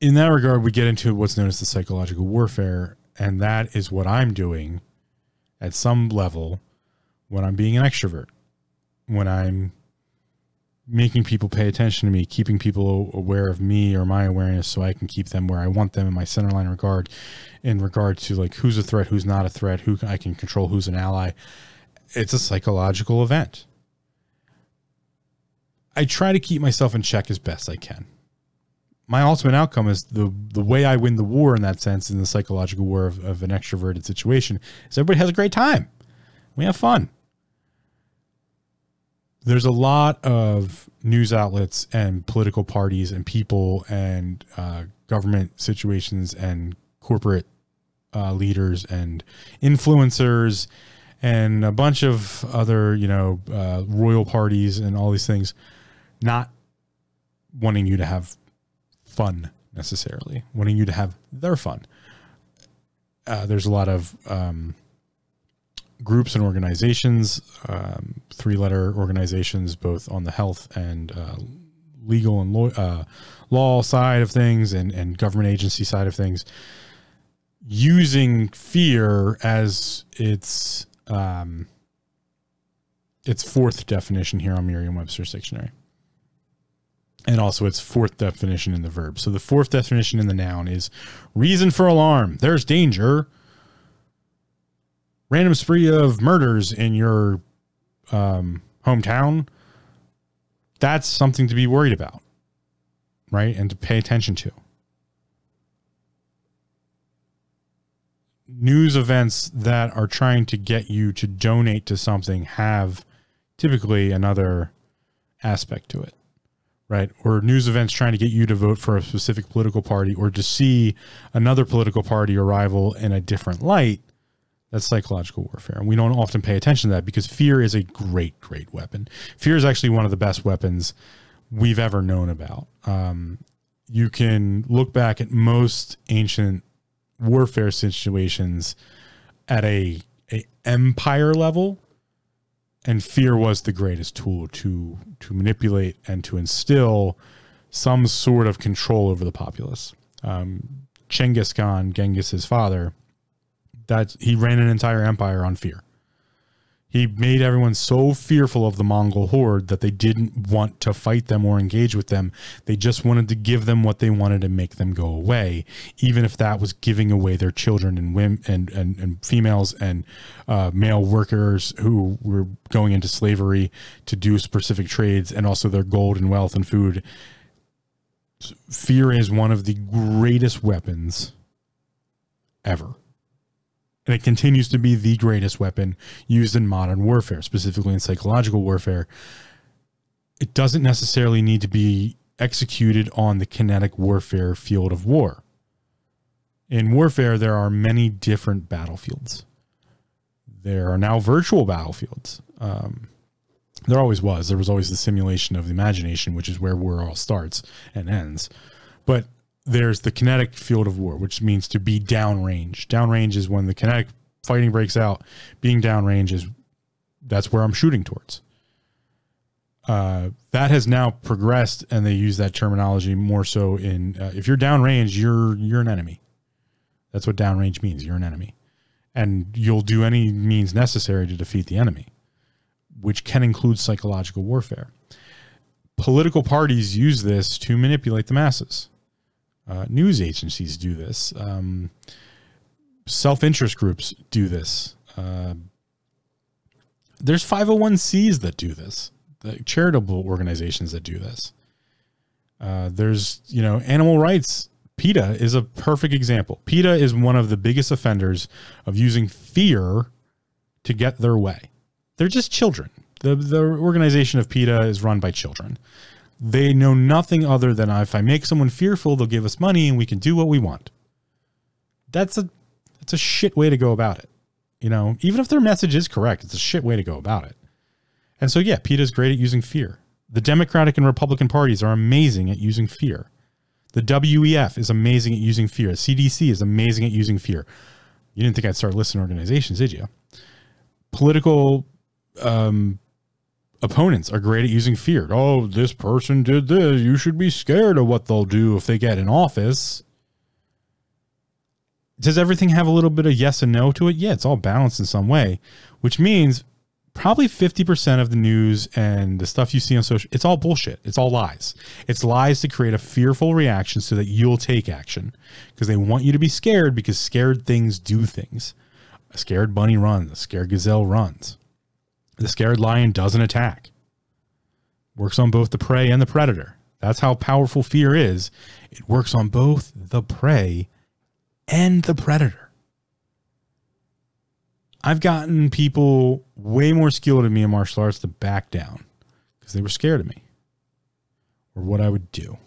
in that regard, we get into what's known as the psychological warfare, and that is what I'm doing at some level when I'm being an extrovert, when I'm making people pay attention to me, keeping people aware of me or my awareness so I can keep them where I want them in my centerline regard in regard to like who's a threat, who's not a threat, who I can control, who's an ally. It's a psychological event. I try to keep myself in check as best I can. My ultimate outcome is the the way I win the war in that sense, in the psychological war of, of an extroverted situation, is everybody has a great time. We have fun there's a lot of news outlets and political parties and people and uh, government situations and corporate uh, leaders and influencers and a bunch of other, you know, uh, royal parties and all these things not wanting you to have fun necessarily, wanting you to have their fun. Uh, there's a lot of um, groups and organizations, um, three letter organizations, both on the health and uh, legal and law, uh, law side of things and, and government agency side of things, using fear as its um, its fourth definition here on Merriam-Webster's dictionary. And also its fourth definition in the verb. So the fourth definition in the noun is reason for alarm. There's danger random spree of murders in your um, hometown, that's something to be worried about, right? And to pay attention to. News events that are trying to get you to donate to something have typically another aspect to it, right? Or news events trying to get you to vote for a specific political party or to see another political party or rival in a different light that's psychological warfare. And we don't often pay attention to that because fear is a great, great weapon. Fear is actually one of the best weapons we've ever known about. Um, you can look back at most ancient warfare situations at a, a empire level and fear was the greatest tool to to manipulate and to instill some sort of control over the populace. Um, Khan, Genghis's father, that he ran an entire empire on fear. He made everyone so fearful of the Mongol horde that they didn't want to fight them or engage with them. They just wanted to give them what they wanted and make them go away, even if that was giving away their children and women and, and, and females and uh, male workers who were going into slavery to do specific trades and also their gold and wealth and food. Fear is one of the greatest weapons ever and it continues to be the greatest weapon used in modern warfare, specifically in psychological warfare. It doesn't necessarily need to be executed on the kinetic warfare field of war. In warfare, there are many different battlefields. There are now virtual battlefields. Um, there always was. There was always the simulation of the imagination, which is where war all starts and ends. But there's the kinetic field of war, which means to be downrange. Downrange is when the kinetic fighting breaks out. Being downrange is that's where I'm shooting towards. Uh, that has now progressed, and they use that terminology more so in uh, if you're downrange, you're you're an enemy. That's what downrange means. You're an enemy, and you'll do any means necessary to defeat the enemy, which can include psychological warfare. Political parties use this to manipulate the masses uh, news agencies do this. Um, Self interest groups do this. Uh, there's 501cs that do this, the charitable organizations that do this. Uh, there's, you know, animal rights. PETA is a perfect example. PETA is one of the biggest offenders of using fear to get their way. They're just children. The, the organization of PETA is run by children. They know nothing other than if I make someone fearful, they'll give us money and we can do what we want. That's a that's a shit way to go about it. You know, even if their message is correct, it's a shit way to go about it. And so yeah, PETA is great at using fear. The Democratic and Republican parties are amazing at using fear. The WEF is amazing at using fear. The CDC is amazing at using fear. You didn't think I'd start listing organizations, did you? Political um, opponents are great at using fear. Oh, this person did this. You should be scared of what they'll do if they get in office. Does everything have a little bit of yes and no to it? Yeah, it's all balanced in some way, which means probably 50% of the news and the stuff you see on social it's all bullshit. It's all lies. It's lies to create a fearful reaction so that you'll take action because they want you to be scared because scared things do things. A scared bunny runs, a scared gazelle runs. The scared lion doesn't attack. Works on both the prey and the predator. That's how powerful fear is. It works on both the prey and the predator. I've gotten people way more skilled than me in martial arts to back down because they were scared of me or what I would do.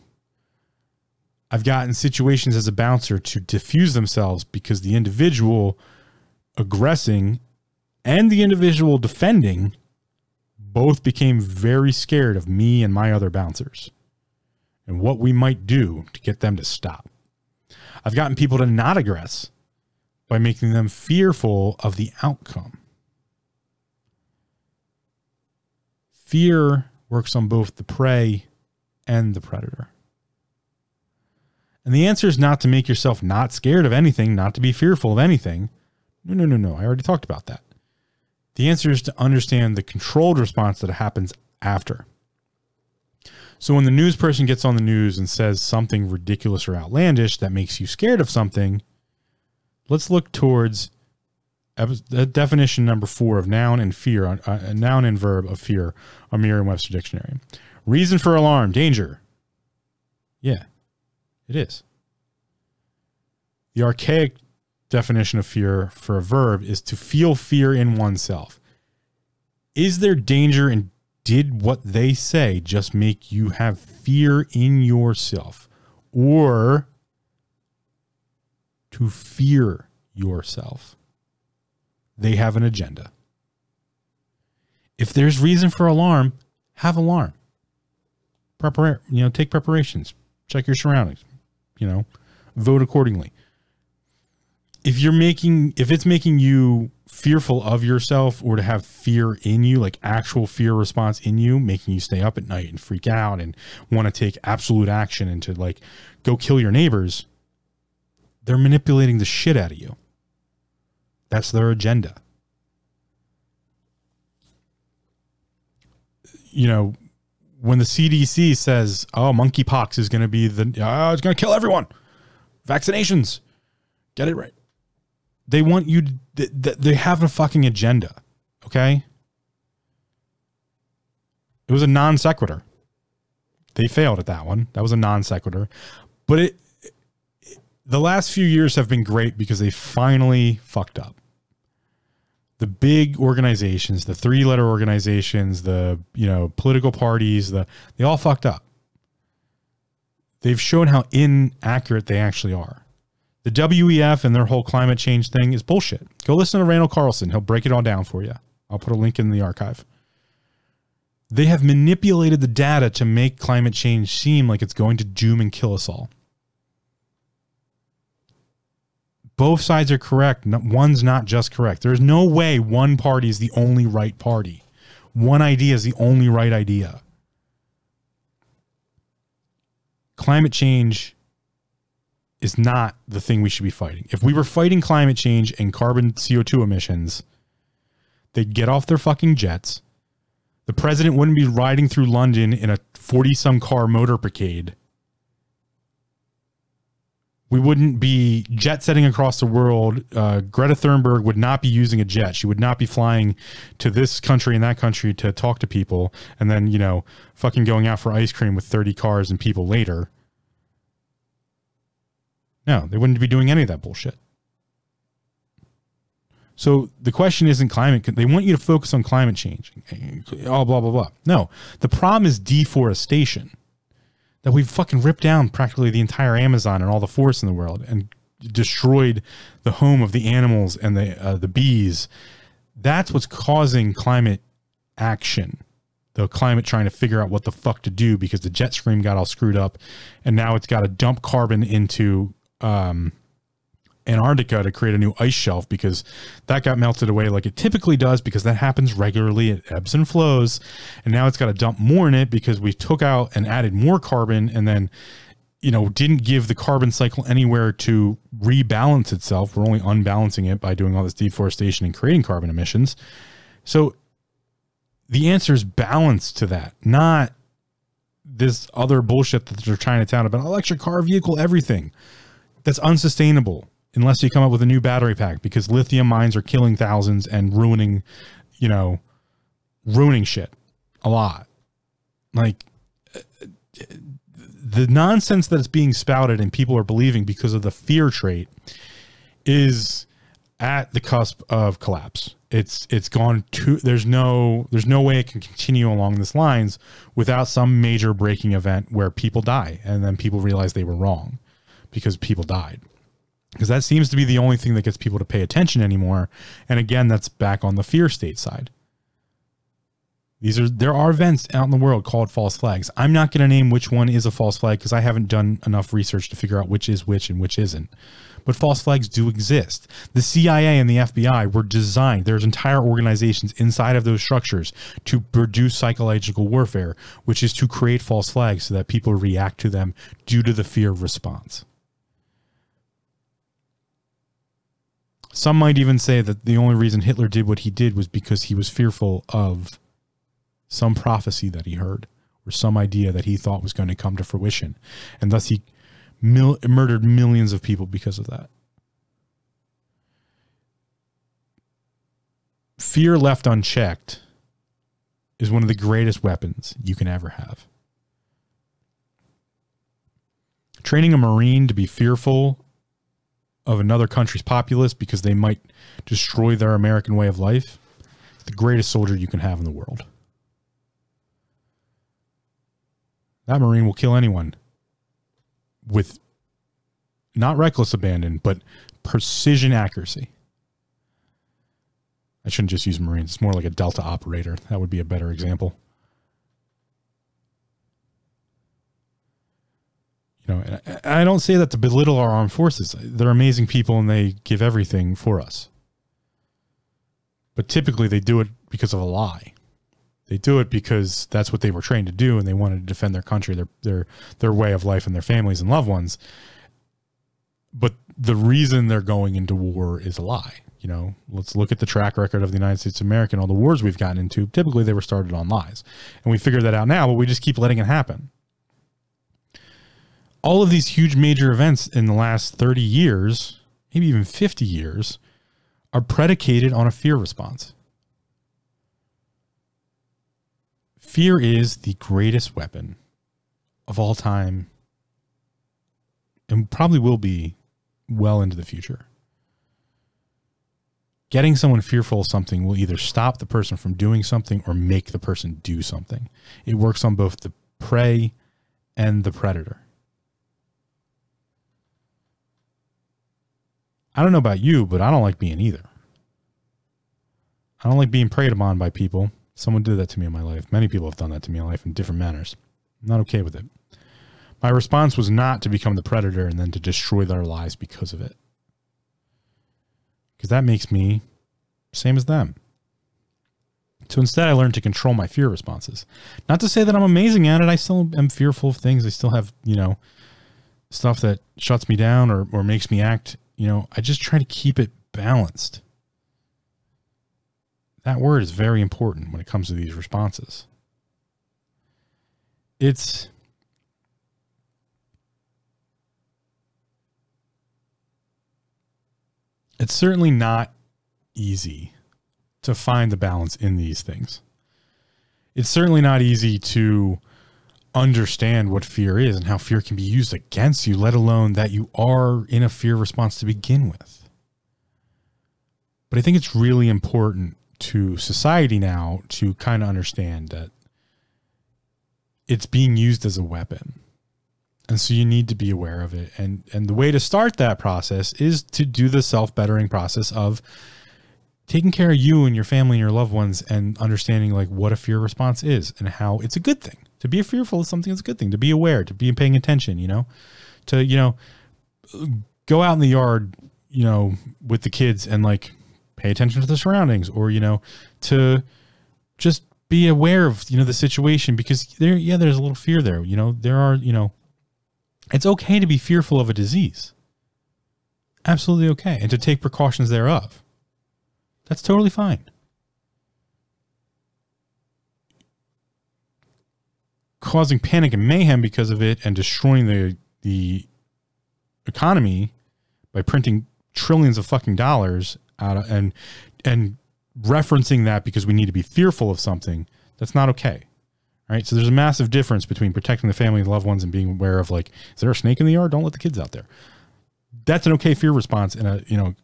I've gotten situations as a bouncer to diffuse themselves because the individual aggressing and the individual defending both became very scared of me and my other bouncers and what we might do to get them to stop. I've gotten people to not aggress by making them fearful of the outcome. Fear works on both the prey and the predator. And the answer is not to make yourself not scared of anything, not to be fearful of anything. No, no, no, no. I already talked about that. The answer is to understand the controlled response that happens after. So when the news person gets on the news and says something ridiculous or outlandish that makes you scared of something, let's look towards definition number four of noun and fear, uh, noun and verb of fear a Merriam-Webster dictionary. Reason for alarm, danger. Yeah, it is. The archaic definition of fear for a verb is to feel fear in oneself. Is there danger and did what they say just make you have fear in yourself or to fear yourself? They have an agenda. If there's reason for alarm, have alarm. Prepare, you know, take preparations. Check your surroundings. You know, vote accordingly if you're making if it's making you fearful of yourself or to have fear in you, like actual fear response in you, making you stay up at night and freak out and want to take absolute action and to like go kill your neighbors, they're manipulating the shit out of you. That's their agenda. You know, when the CDC says, "Oh, monkeypox is going to be the oh, it's going to kill everyone," vaccinations, get it right. They want you. To, they have a fucking agenda. Okay. It was a non sequitur. They failed at that one. That was a non sequitur. But it, it, the last few years have been great because they finally fucked up the big organizations, the three letter organizations, the you know political parties, the they all fucked up. They've shown how inaccurate they actually are. The WEF and their whole climate change thing is bullshit. Go listen to Randall Carlson. He'll break it all down for you. I'll put a link in the archive. They have manipulated the data to make climate change seem like it's going to doom and kill us all. both sides are correct. One's not just correct. There's no way one party is the only right party. One idea is the only right idea. Climate change is not the thing we should be fighting. If we were fighting climate change and carbon CO2 emissions, they'd get off their fucking jets. The president wouldn't be riding through London in a 40 some car motor motorcade we wouldn't be jet setting across the world. Uh, Greta Thunberg would not be using a jet. She would not be flying to this country and that country to talk to people and then, you know, fucking going out for ice cream with 30 cars and people later. No, they wouldn't be doing any of that bullshit. So the question isn't climate. They want you to focus on climate change. All blah, blah, blah. No, the problem is deforestation that we've fucking ripped down practically the entire Amazon and all the forests in the world and destroyed the home of the animals and the uh, the bees. That's what's causing climate action. The climate trying to figure out what the fuck to do because the jet stream got all screwed up, and now it's got to dump carbon into um, Antarctica to create a new ice shelf because that got melted away like it typically does because that happens regularly. It ebbs and flows. And now it's got to dump more in it because we took out and added more carbon and then, you know, didn't give the carbon cycle anywhere to rebalance itself. We're only unbalancing it by doing all this deforestation and creating carbon emissions. So the answer is balance to that, not this other bullshit that they're trying to tout about electric car vehicle, everything. That's unsustainable unless you come up with a new battery pack because lithium mines are killing thousands and ruining, you know, ruining shit a lot. Like the nonsense that is being spouted and people are believing because of the fear trait is at the cusp of collapse. It's it's gone to there's no there's no way it can continue along this lines without some major breaking event where people die and then people realize they were wrong because people died because that seems to be the only thing that gets people to pay attention anymore. And again, that's back on the fear state side. These are there are events out in the world called false flags. I'm not going to name which one is a false flag because I haven't done enough research to figure out which is which and which isn't. But false flags do exist. The CIA and the FBI were designed, there's entire organizations inside of those structures to produce psychological warfare, which is to create false flags so that people react to them due to the fear response. Some might even say that the only reason Hitler did what he did was because he was fearful of some prophecy that he heard or some idea that he thought was going to come to fruition. And thus he mil- murdered millions of people because of that. Fear left unchecked is one of the greatest weapons you can ever have. Training a Marine to be fearful of another country's populace because they might destroy their American way of life, the greatest soldier you can have in the world. That Marine will kill anyone with not reckless abandon, but precision accuracy. I shouldn't just use Marines. It's more like a Delta operator. That would be a better example. Know, I don't say that to belittle our armed forces. They're amazing people and they give everything for us. But typically they do it because of a lie. They do it because that's what they were trained to do and they wanted to defend their country, their their their way of life and their families and loved ones. But the reason they're going into war is a lie. You know, let's look at the track record of the United States of America and all the wars we've gotten into. Typically they were started on lies. And we figure that out now, but we just keep letting it happen. All of these huge major events in the last 30 years, maybe even 50 years, are predicated on a fear response. Fear is the greatest weapon of all time and probably will be well into the future. Getting someone fearful of something will either stop the person from doing something or make the person do something. It works on both the prey and the predator. I don't know about you, but I don't like being either. I don't like being preyed upon by people Someone did that to me in my life. Many people have done that to me in life in different manners. I'm not okay with it. My response was not to become the predator and then to destroy their lives because of it. Because that makes me same as them. So instead, I learned to control my fear responses. Not to say that I'm amazing at it. I still am fearful of things. I still have, you know, stuff that shuts me down or, or makes me act. You know, I just try to keep it balanced that word is very important when it comes to these responses. It's it's certainly not easy to find the balance in these things. It's certainly not easy to understand what fear is and how fear can be used against you, let alone that you are in a fear response to begin with. But I think it's really important to society now to kind of understand that it's being used as a weapon. And so you need to be aware of it. And and the way to start that process is to do the self-bettering process of taking care of you and your family and your loved ones and understanding like what a fear response is and how it's a good thing. To be fearful of something is a good thing. To be aware, to be paying attention, you know, to, you know, go out in the yard, you know, with the kids and like pay attention to the surroundings or, you know, to just be aware of, you know, the situation because there, yeah, there's a little fear there. You know, there are, you know, it's okay to be fearful of a disease. Absolutely okay. And to take precautions thereof. That's totally fine. Causing panic and mayhem because of it and destroying the the economy by printing trillions of fucking dollars out of, and and referencing that because we need to be fearful of something that's not okay right? So there's a massive difference between protecting the family and loved ones and being aware of like is there a snake in the yard? Don't let the kids out there. That's an okay fear response and a you know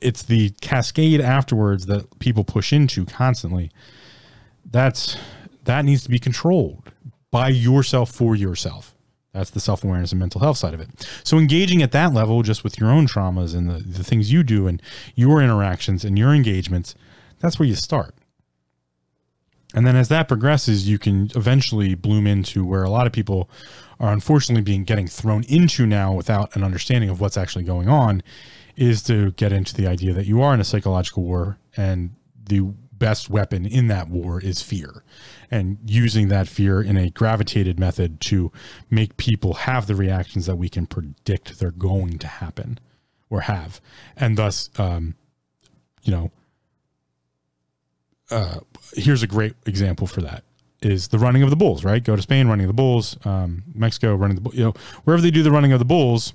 it's the cascade afterwards that people push into constantly. That's that needs to be controlled by yourself for yourself that's the self awareness and mental health side of it. So engaging at that level, just with your own traumas and the, the things you do and your interactions and your engagements, that's where you start. And then as that progresses, you can eventually bloom into where a lot of people are unfortunately being getting thrown into now without an understanding of what's actually going on is to get into the idea that you are in a psychological war and the best weapon in that war is fear and using that fear in a gravitated method to make people have the reactions that we can predict they're going to happen or have. And thus um, you know uh, here's a great example for that is the running of the bulls right? Go to spain running of the bulls. Um, mexico running the bulls, you know wherever they do the running of the bulls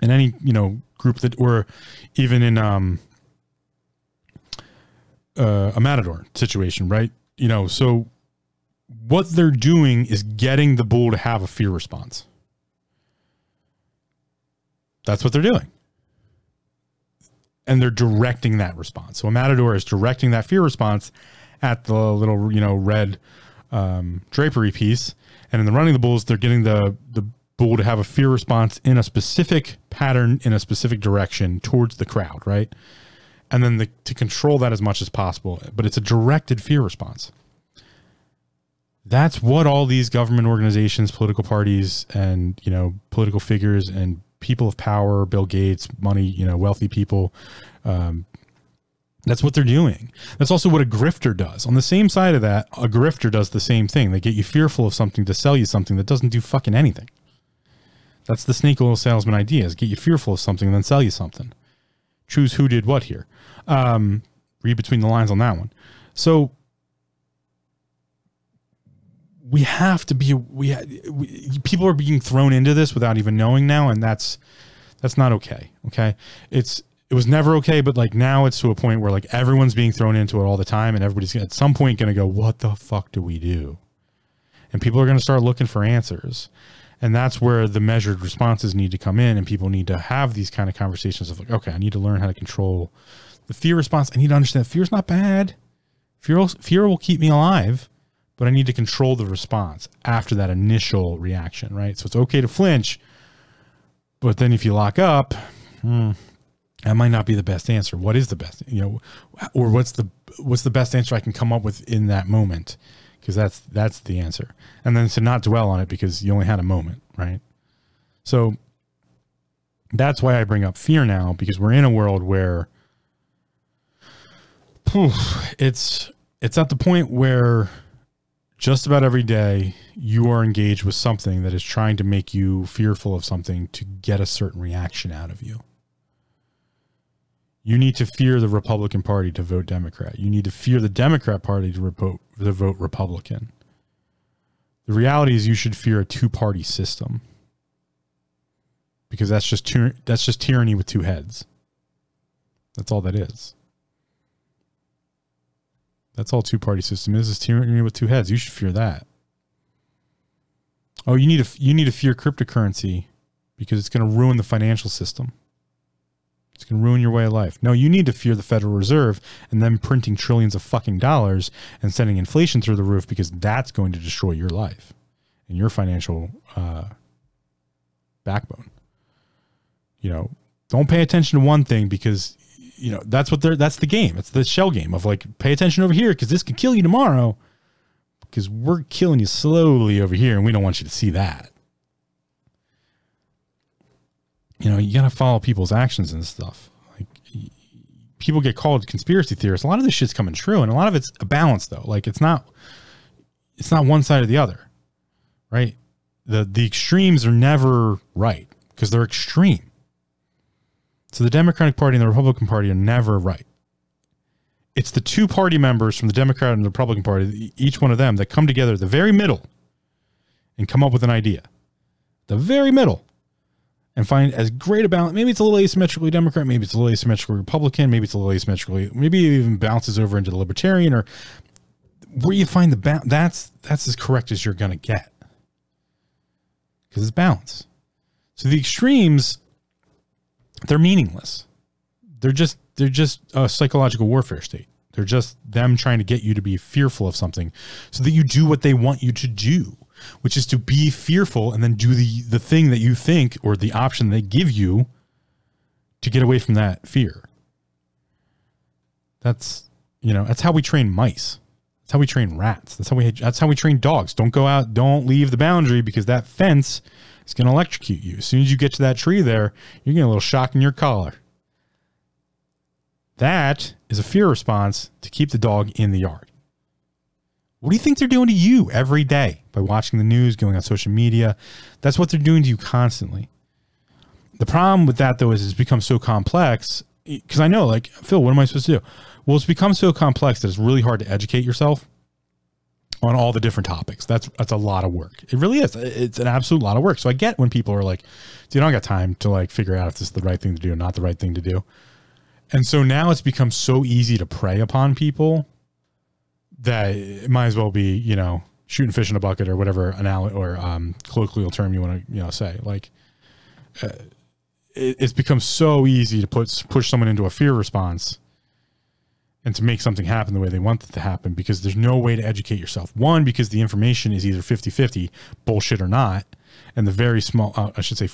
in any you know group that or even in um, uh, a matador situation, right? You know, so what they're doing is getting the bull to have a fear response. That's what they're doing. And they're directing that response. So a matador is directing that fear response at the little, you know, red um, drapery piece. And in the running the bulls, they're getting the the bull to have a fear response in a specific pattern in a specific direction towards the crowd, right? And then the, to control that as much as possible. But it's a directed fear response. That's what all these government organizations, political parties, and you know political figures and people of power, Bill Gates, money, you know, wealthy people, um, That's what they're doing. That's also what a grifter does. On the same side of that, a grifter does the same thing. They get you fearful of something to sell you something that doesn't do fucking anything. That's the snake oil salesman idea: is get you fearful of something and then sell you something. Choose who did what here. Um, read between the lines on that one. So we have to be we, we people are being thrown into this without even knowing now, and that's that's not okay. Okay, it's it was never okay, but like now it's to a point where like everyone's being thrown into it all the time, and everybody's at some point going to go, "What the fuck do we do?" And people are going to start looking for answers, and that's where the measured responses need to come in, and people need to have these kind of conversations of like, "Okay, I need to learn how to control the fear response. I need to understand fear's not bad. Fear fear will keep me alive." But I need to control the response after that initial reaction, right? So it's okay to flinch, but then if you lock up, hmm, that might not be the best answer. What is the best, you know, or what's the what's the best answer I can come up with in that moment? Because that's that's the answer. And then to not dwell on it because you only had a moment, right? So that's why I bring up fear now because we're in a world where it's it's at the point where just about every day you are engaged with something that is trying to make you fearful of something to get a certain reaction out of you you need to fear the Republican Party to vote Democrat. You need to fear the Democrat Party to vote, to vote Republican. The reality is, you should fear a two-party system because that's just that's just tyranny with two heads. That's all that is. That's all two-party system is: is tyranny with two heads. You should fear that. Oh, you need to you need to fear cryptocurrency because it's going to ruin the financial system. It's going to ruin your way of life. No, you need to fear the Federal Reserve and them printing trillions of fucking dollars and sending inflation through the roof because that's going to destroy your life and your financial uh, backbone. You know, don't pay attention to one thing because you know that's what they're that's the game. It's the shell game of like pay attention over here because this could kill you tomorrow because we're killing you slowly over here and we don't want you to see that. you know, you got to follow people's actions and stuff. Like people get called conspiracy theorists. A lot of this shit's coming true, and a lot of it's a balance though. Like it's not, it's not one side or the other, right? The the extremes are never right because they're extreme. So the Democratic Party and the Republican Party are never right. It's the two party members from the Democrat and the Republican Party, each one of them, that come together at the very middle and come up with an idea. The very middle and find as great a balance. Maybe it's a little asymmetrically Democrat, maybe it's a little asymmetrically Republican, maybe it's a little asymmetrically, maybe it even bounces over into the Libertarian or where you find the balance. That's that's as correct as you're going to get because it's balance. So the extremes, they're meaningless. They're just they're just a psychological warfare state. They're just them trying to get you to be fearful of something so that you do what they want you to do which is to be fearful and then do the the thing that you think or the option they give you to get away from that fear. That's you know, that's how we train mice. That's how we train rats. That's how we that's how we train dogs. Don't go out, don't leave the boundary because that fence is going to electrocute you. As soon as you get to that tree there, you're getting a little shock in your collar. That is a fear response to keep the dog in the yard. What do you think they're doing to you every day by watching the news, going on social media? That's what they're doing to you constantly. The problem with that, though, is it's become so complex. Eh, because I know, like, Phil, what am I supposed to do? Well, it's become so complex that it's really hard to educate yourself on all the different topics. That's that's a lot of work. It really is. It's an absolute lot of work. So I get when people are like, "Dude, I don't got time to like figure out if this is the right thing to do not the right thing to do." And so now it's become so easy to prey upon people that it might as well be you know shooting fish in a bucket or whatever analogy or um, colloquial term you want to you know say like uh, it, it's become so easy to put push someone into a fear response and to make something happen the way they want it to happen because there's no way to educate yourself one because the information is either 50-50 bullshit or not and the very small uh, i should say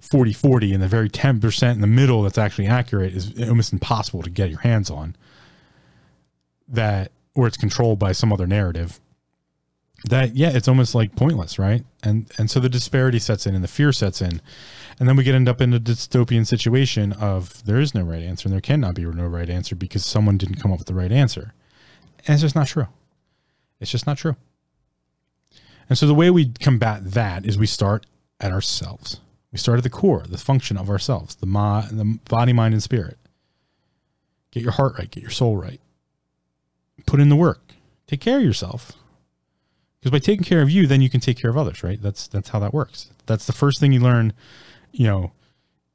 40-40 and the very 10% in the middle that's actually accurate is almost impossible to get your hands on that or it's controlled by some other narrative. that yeah, it's almost like pointless, right? And and so the disparity sets in and the fear sets in. And then we get end up in a dystopian situation of there is no right answer and there cannot be no right answer because someone didn't come up with the right answer. And it's just not true. It's just not true. And so the way we combat that is we start at ourselves. We start at the core, the function of ourselves, the, ma- the body, mind, and spirit. Get your heart right, get your soul right. Put in the work. Take care of yourself. Because by taking care of you, then you can take care of others, right? That's that's how that works. That's the first thing you learn, you know,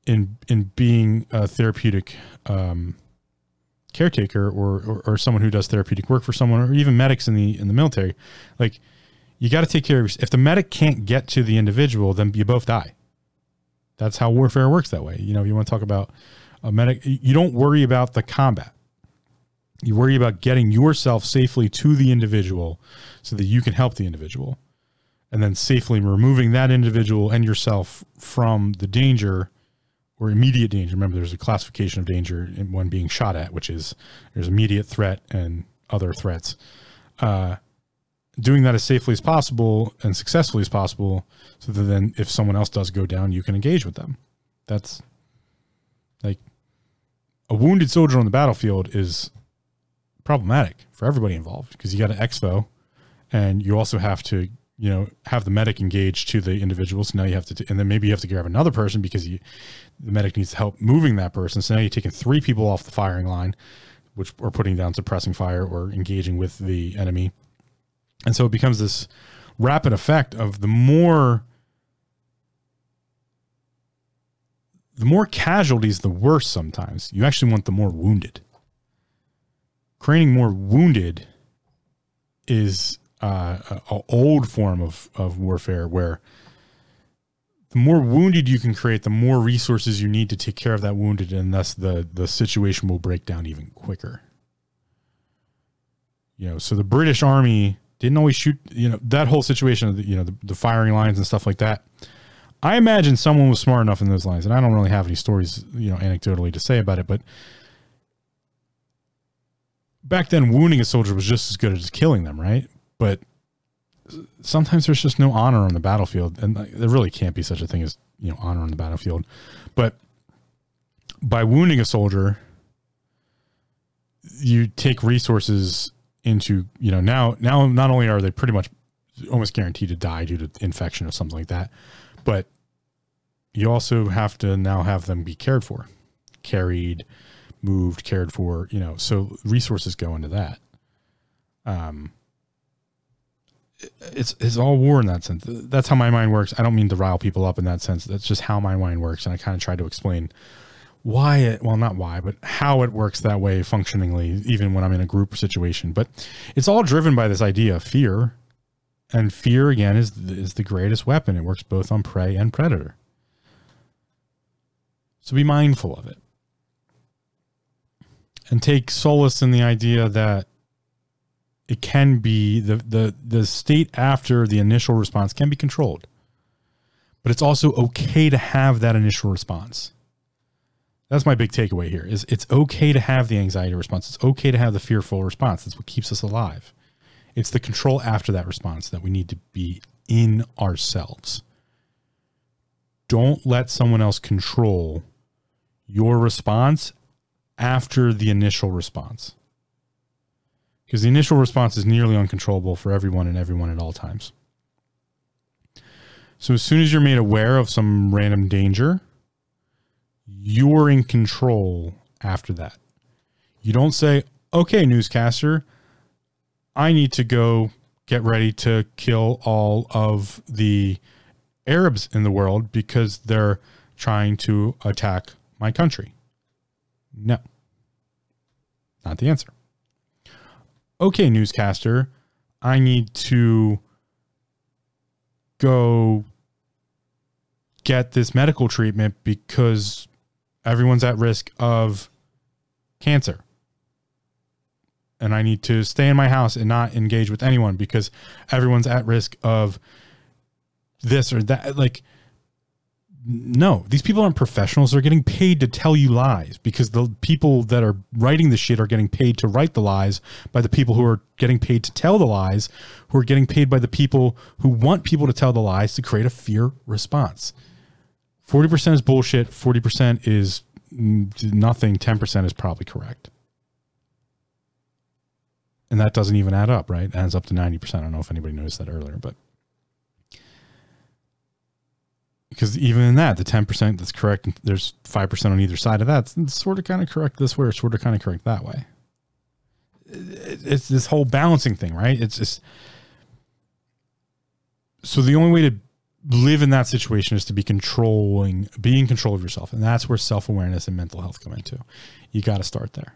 in in being a therapeutic um, caretaker or, or, or someone who does therapeutic work for someone, or even medics in the in the military. Like, you got to take care of. If the medic can't get to the individual, then you both die. That's how warfare works that way. You know, you want to talk about a medic, you don't worry about the combat. You worry about getting yourself safely to the individual so that you can help the individual. And then safely removing that individual and yourself from the danger or immediate danger. Remember, there's a classification of danger one being shot at, which is there's immediate threat and other threats. Uh, doing that as safely as possible and successfully as possible so that then if someone else does go down you can engage with them that's like a wounded soldier on the battlefield is problematic for everybody involved because you got an expo and you also have to you know have the medic engage to the individual so now you have to and then maybe you have to grab another person because you the medic needs help moving that person so now you're taking three people off the firing line which are putting down suppressing fire or engaging with the enemy and so it becomes this rapid effect of the more the more casualties, the worse sometimes. You actually want the more wounded. Creating more wounded is uh, an old form of, of warfare where the more wounded you can create, the more resources you need to take care of that wounded, and thus the, the situation will break down even quicker. You know, so the British Army didn't always shoot, you know, that whole situation of the, you know, the, the firing lines and stuff like that. I imagine someone was smart enough in those lines, and I don't really have any stories, you know, anecdotally to say about it, but back then wounding a soldier was just as good as killing them, right? But sometimes there's just no honor on the battlefield, and there really can't be such a thing as you know honor on the battlefield. But by wounding a soldier, you take resources into you know now now not only are they pretty much almost guaranteed to die due to infection or something like that, but you also have to now have them be cared for, carried, moved, cared for. You know, so resources go into that. Um, it's it's all war in that sense. That's how my mind works. I don't mean to rile people up in that sense. That's just how my mind works, and I kind of try to explain why it well not why but how it works that way functionally even when i'm in a group situation but it's all driven by this idea of fear and fear again is is the greatest weapon it works both on prey and predator so be mindful of it and take solace in the idea that it can be the the the state after the initial response can be controlled but it's also okay to have that initial response that's my big takeaway here is it's okay to have the anxiety response. It's okay to have the fearful response. That's what keeps us alive. It's the control after that response that we need to be in ourselves. Don't let someone else control your response after the initial response. Because the initial response is nearly uncontrollable for everyone and everyone at all times. So as soon as you're made aware of some random danger, you're in control after that. You don't say, okay, newscaster, I need to go get ready to kill all of the Arabs in the world because they're trying to attack my country. No, not the answer. Okay, newscaster, I need to go get this medical treatment because everyone's at risk of cancer. And I need to stay in my house and not engage with anyone because everyone's at risk of this or that. Like, no, these people aren't professionals. They're getting paid to tell you lies because the people that are writing the shit are getting paid to write the lies by the people who are getting paid to tell the lies, who are getting paid by the people who want people to tell the lies to create a fear response. 40% is bullshit, 40% is nothing, 10% is probably correct. And that doesn't even add up, right? It adds up to 90%. I don't know if anybody noticed that earlier, but because even in that, the 10% that's correct, there's 5% on either side of that. It's sort of kind of correct this way or sort of kind of correct that way. It's this whole balancing thing, right? It's just. So the only way to live in that situation is to be controlling, be in control of yourself. And that's where self awareness and mental health come into. You got to start there.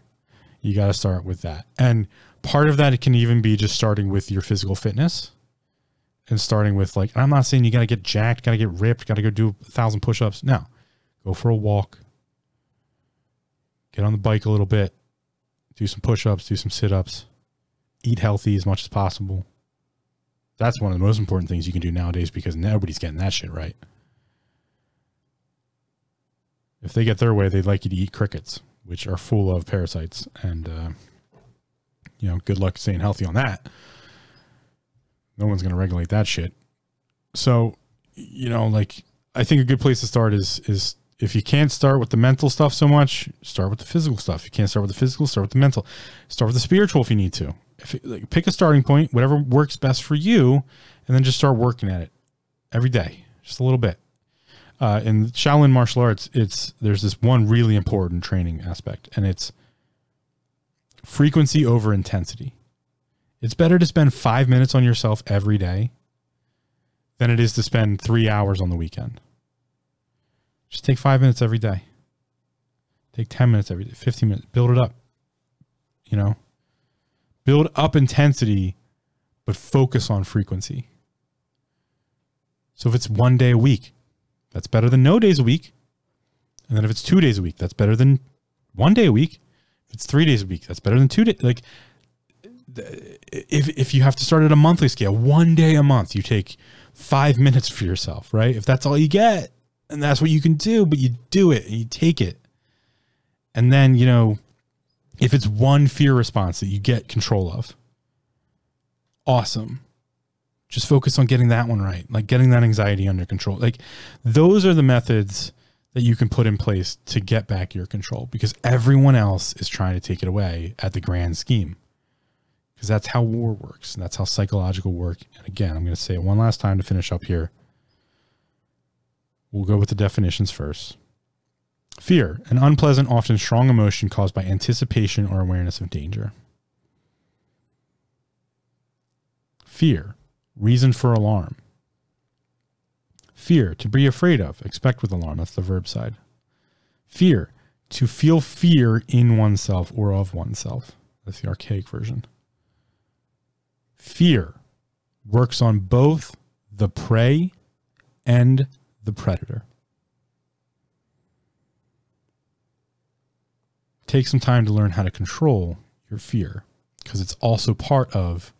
You got to start with that. And part of that, it can even be just starting with your physical fitness and starting with like I'm not saying you got to get jacked, got to get ripped, got to go do a thousand push-ups. No, go for a walk, get on the bike a little bit, do some push-ups, do some sit-ups, eat healthy as much as possible. That's one of the most important things you can do nowadays because nobody's getting that shit right. If they get their way, they'd like you to eat crickets, which are full of parasites, and uh, you know, good luck staying healthy on that. No one's going to regulate that shit. So, you know, like I think a good place to start is is if you can't start with the mental stuff so much, start with the physical stuff. If you can't start with the physical, start with the mental. Start with the spiritual if you need to. If it, like, pick a starting point, whatever works best for you, and then just start working at it every day, just a little bit. Uh, in Shaolin martial arts, it's there's this one really important training aspect, and it's frequency over intensity. It's better to spend five minutes on yourself every day than it is to spend three hours on the weekend. Just take five minutes every day. Take 10 minutes every day, 15 minutes, build it up. You know, build up intensity, but focus on frequency. So if it's one day a week, that's better than no days a week. And then if it's two days a week, that's better than one day a week. If it's three days a week, that's better than two days. Like if if you have to start at a monthly scale, one day a month, you take five minutes for yourself, right? If that's all you get, and that's what you can do, but you do it and you take it. And then, you know, if it's one fear response that you get control of, awesome. Just focus on getting that one right, like getting that anxiety under control. Like those are the methods that you can put in place to get back your control because everyone else is trying to take it away at the grand scheme because that's how war works. And that's how psychological work. And again, I'm going to say it one last time to finish up here. We'll go with the definitions first. Fear, an unpleasant, often strong emotion caused by anticipation or awareness of danger. Fear, reason for alarm. Fear, to be afraid of, expect with alarm. That's the verb side. Fear, to feel fear in oneself or of oneself. That's the archaic version. Fear works on both the prey and the predator. Take some time to learn how to control your fear because it's also part of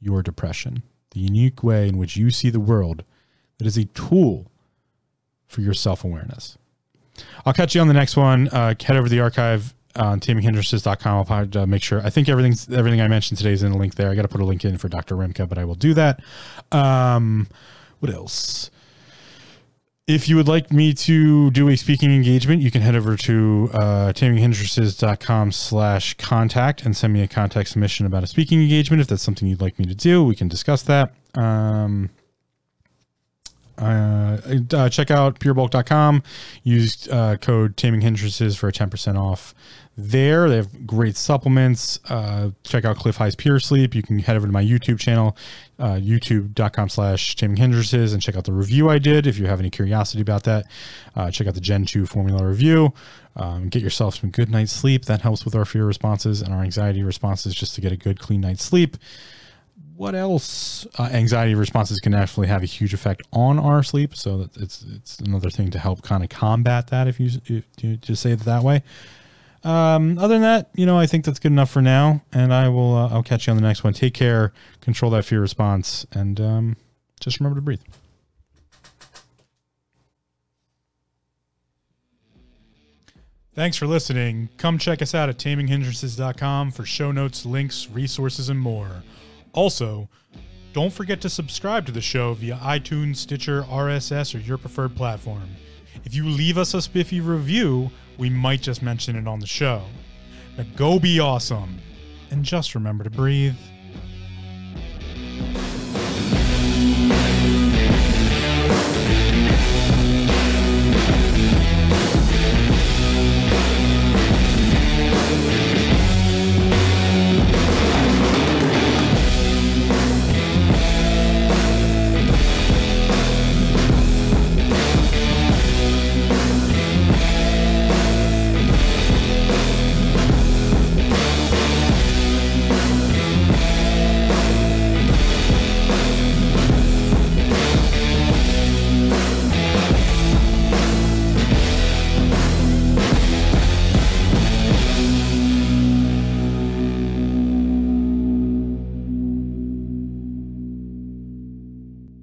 your depression. The unique way in which you see the world that is a tool for your self awareness. I'll catch you on the next one. Uh, head over to the archive on taminghindrances.com. I'll probably make sure. I think everything's everything I mentioned today is in a link there. I got to put a link in for Dr. Rimka, but I will do that. Um, what else? If you would like me to do a speaking engagement, you can head over to uh, taminghindrances.com slash contact and send me a contact submission about a speaking engagement. If that's something you'd like me to do, we can discuss that. Um, uh, uh, check out purebulk.com. Use uh, code taming hindrances for 10% off there. They have great supplements. Uh, check out Cliff High's Pure Sleep. You can head over to my YouTube channel, uh, youtube.com slash taming hindrances, and check out the review I did. If you have any curiosity about that, uh, check out the Gen 2 formula review. Um, get yourself some good night's sleep. That helps with our fear responses and our anxiety responses just to get a good, clean night's sleep what else? Uh, anxiety responses can actually have a huge effect on our sleep, so it's it's another thing to help kind of combat that. If you, if you just say it that way. Um, other than that, you know, I think that's good enough for now, and I will. Uh, I'll catch you on the next one. Take care, control that fear response, and um, just remember to breathe. Thanks for listening. Come check us out at taminghindrances.com for show notes, links, resources, and more. Also, don't forget to subscribe to the show via iTunes, Stitcher, RSS, or your preferred platform. If you leave us a spiffy review, we might just mention it on the show. Now go be awesome. And just remember to breathe.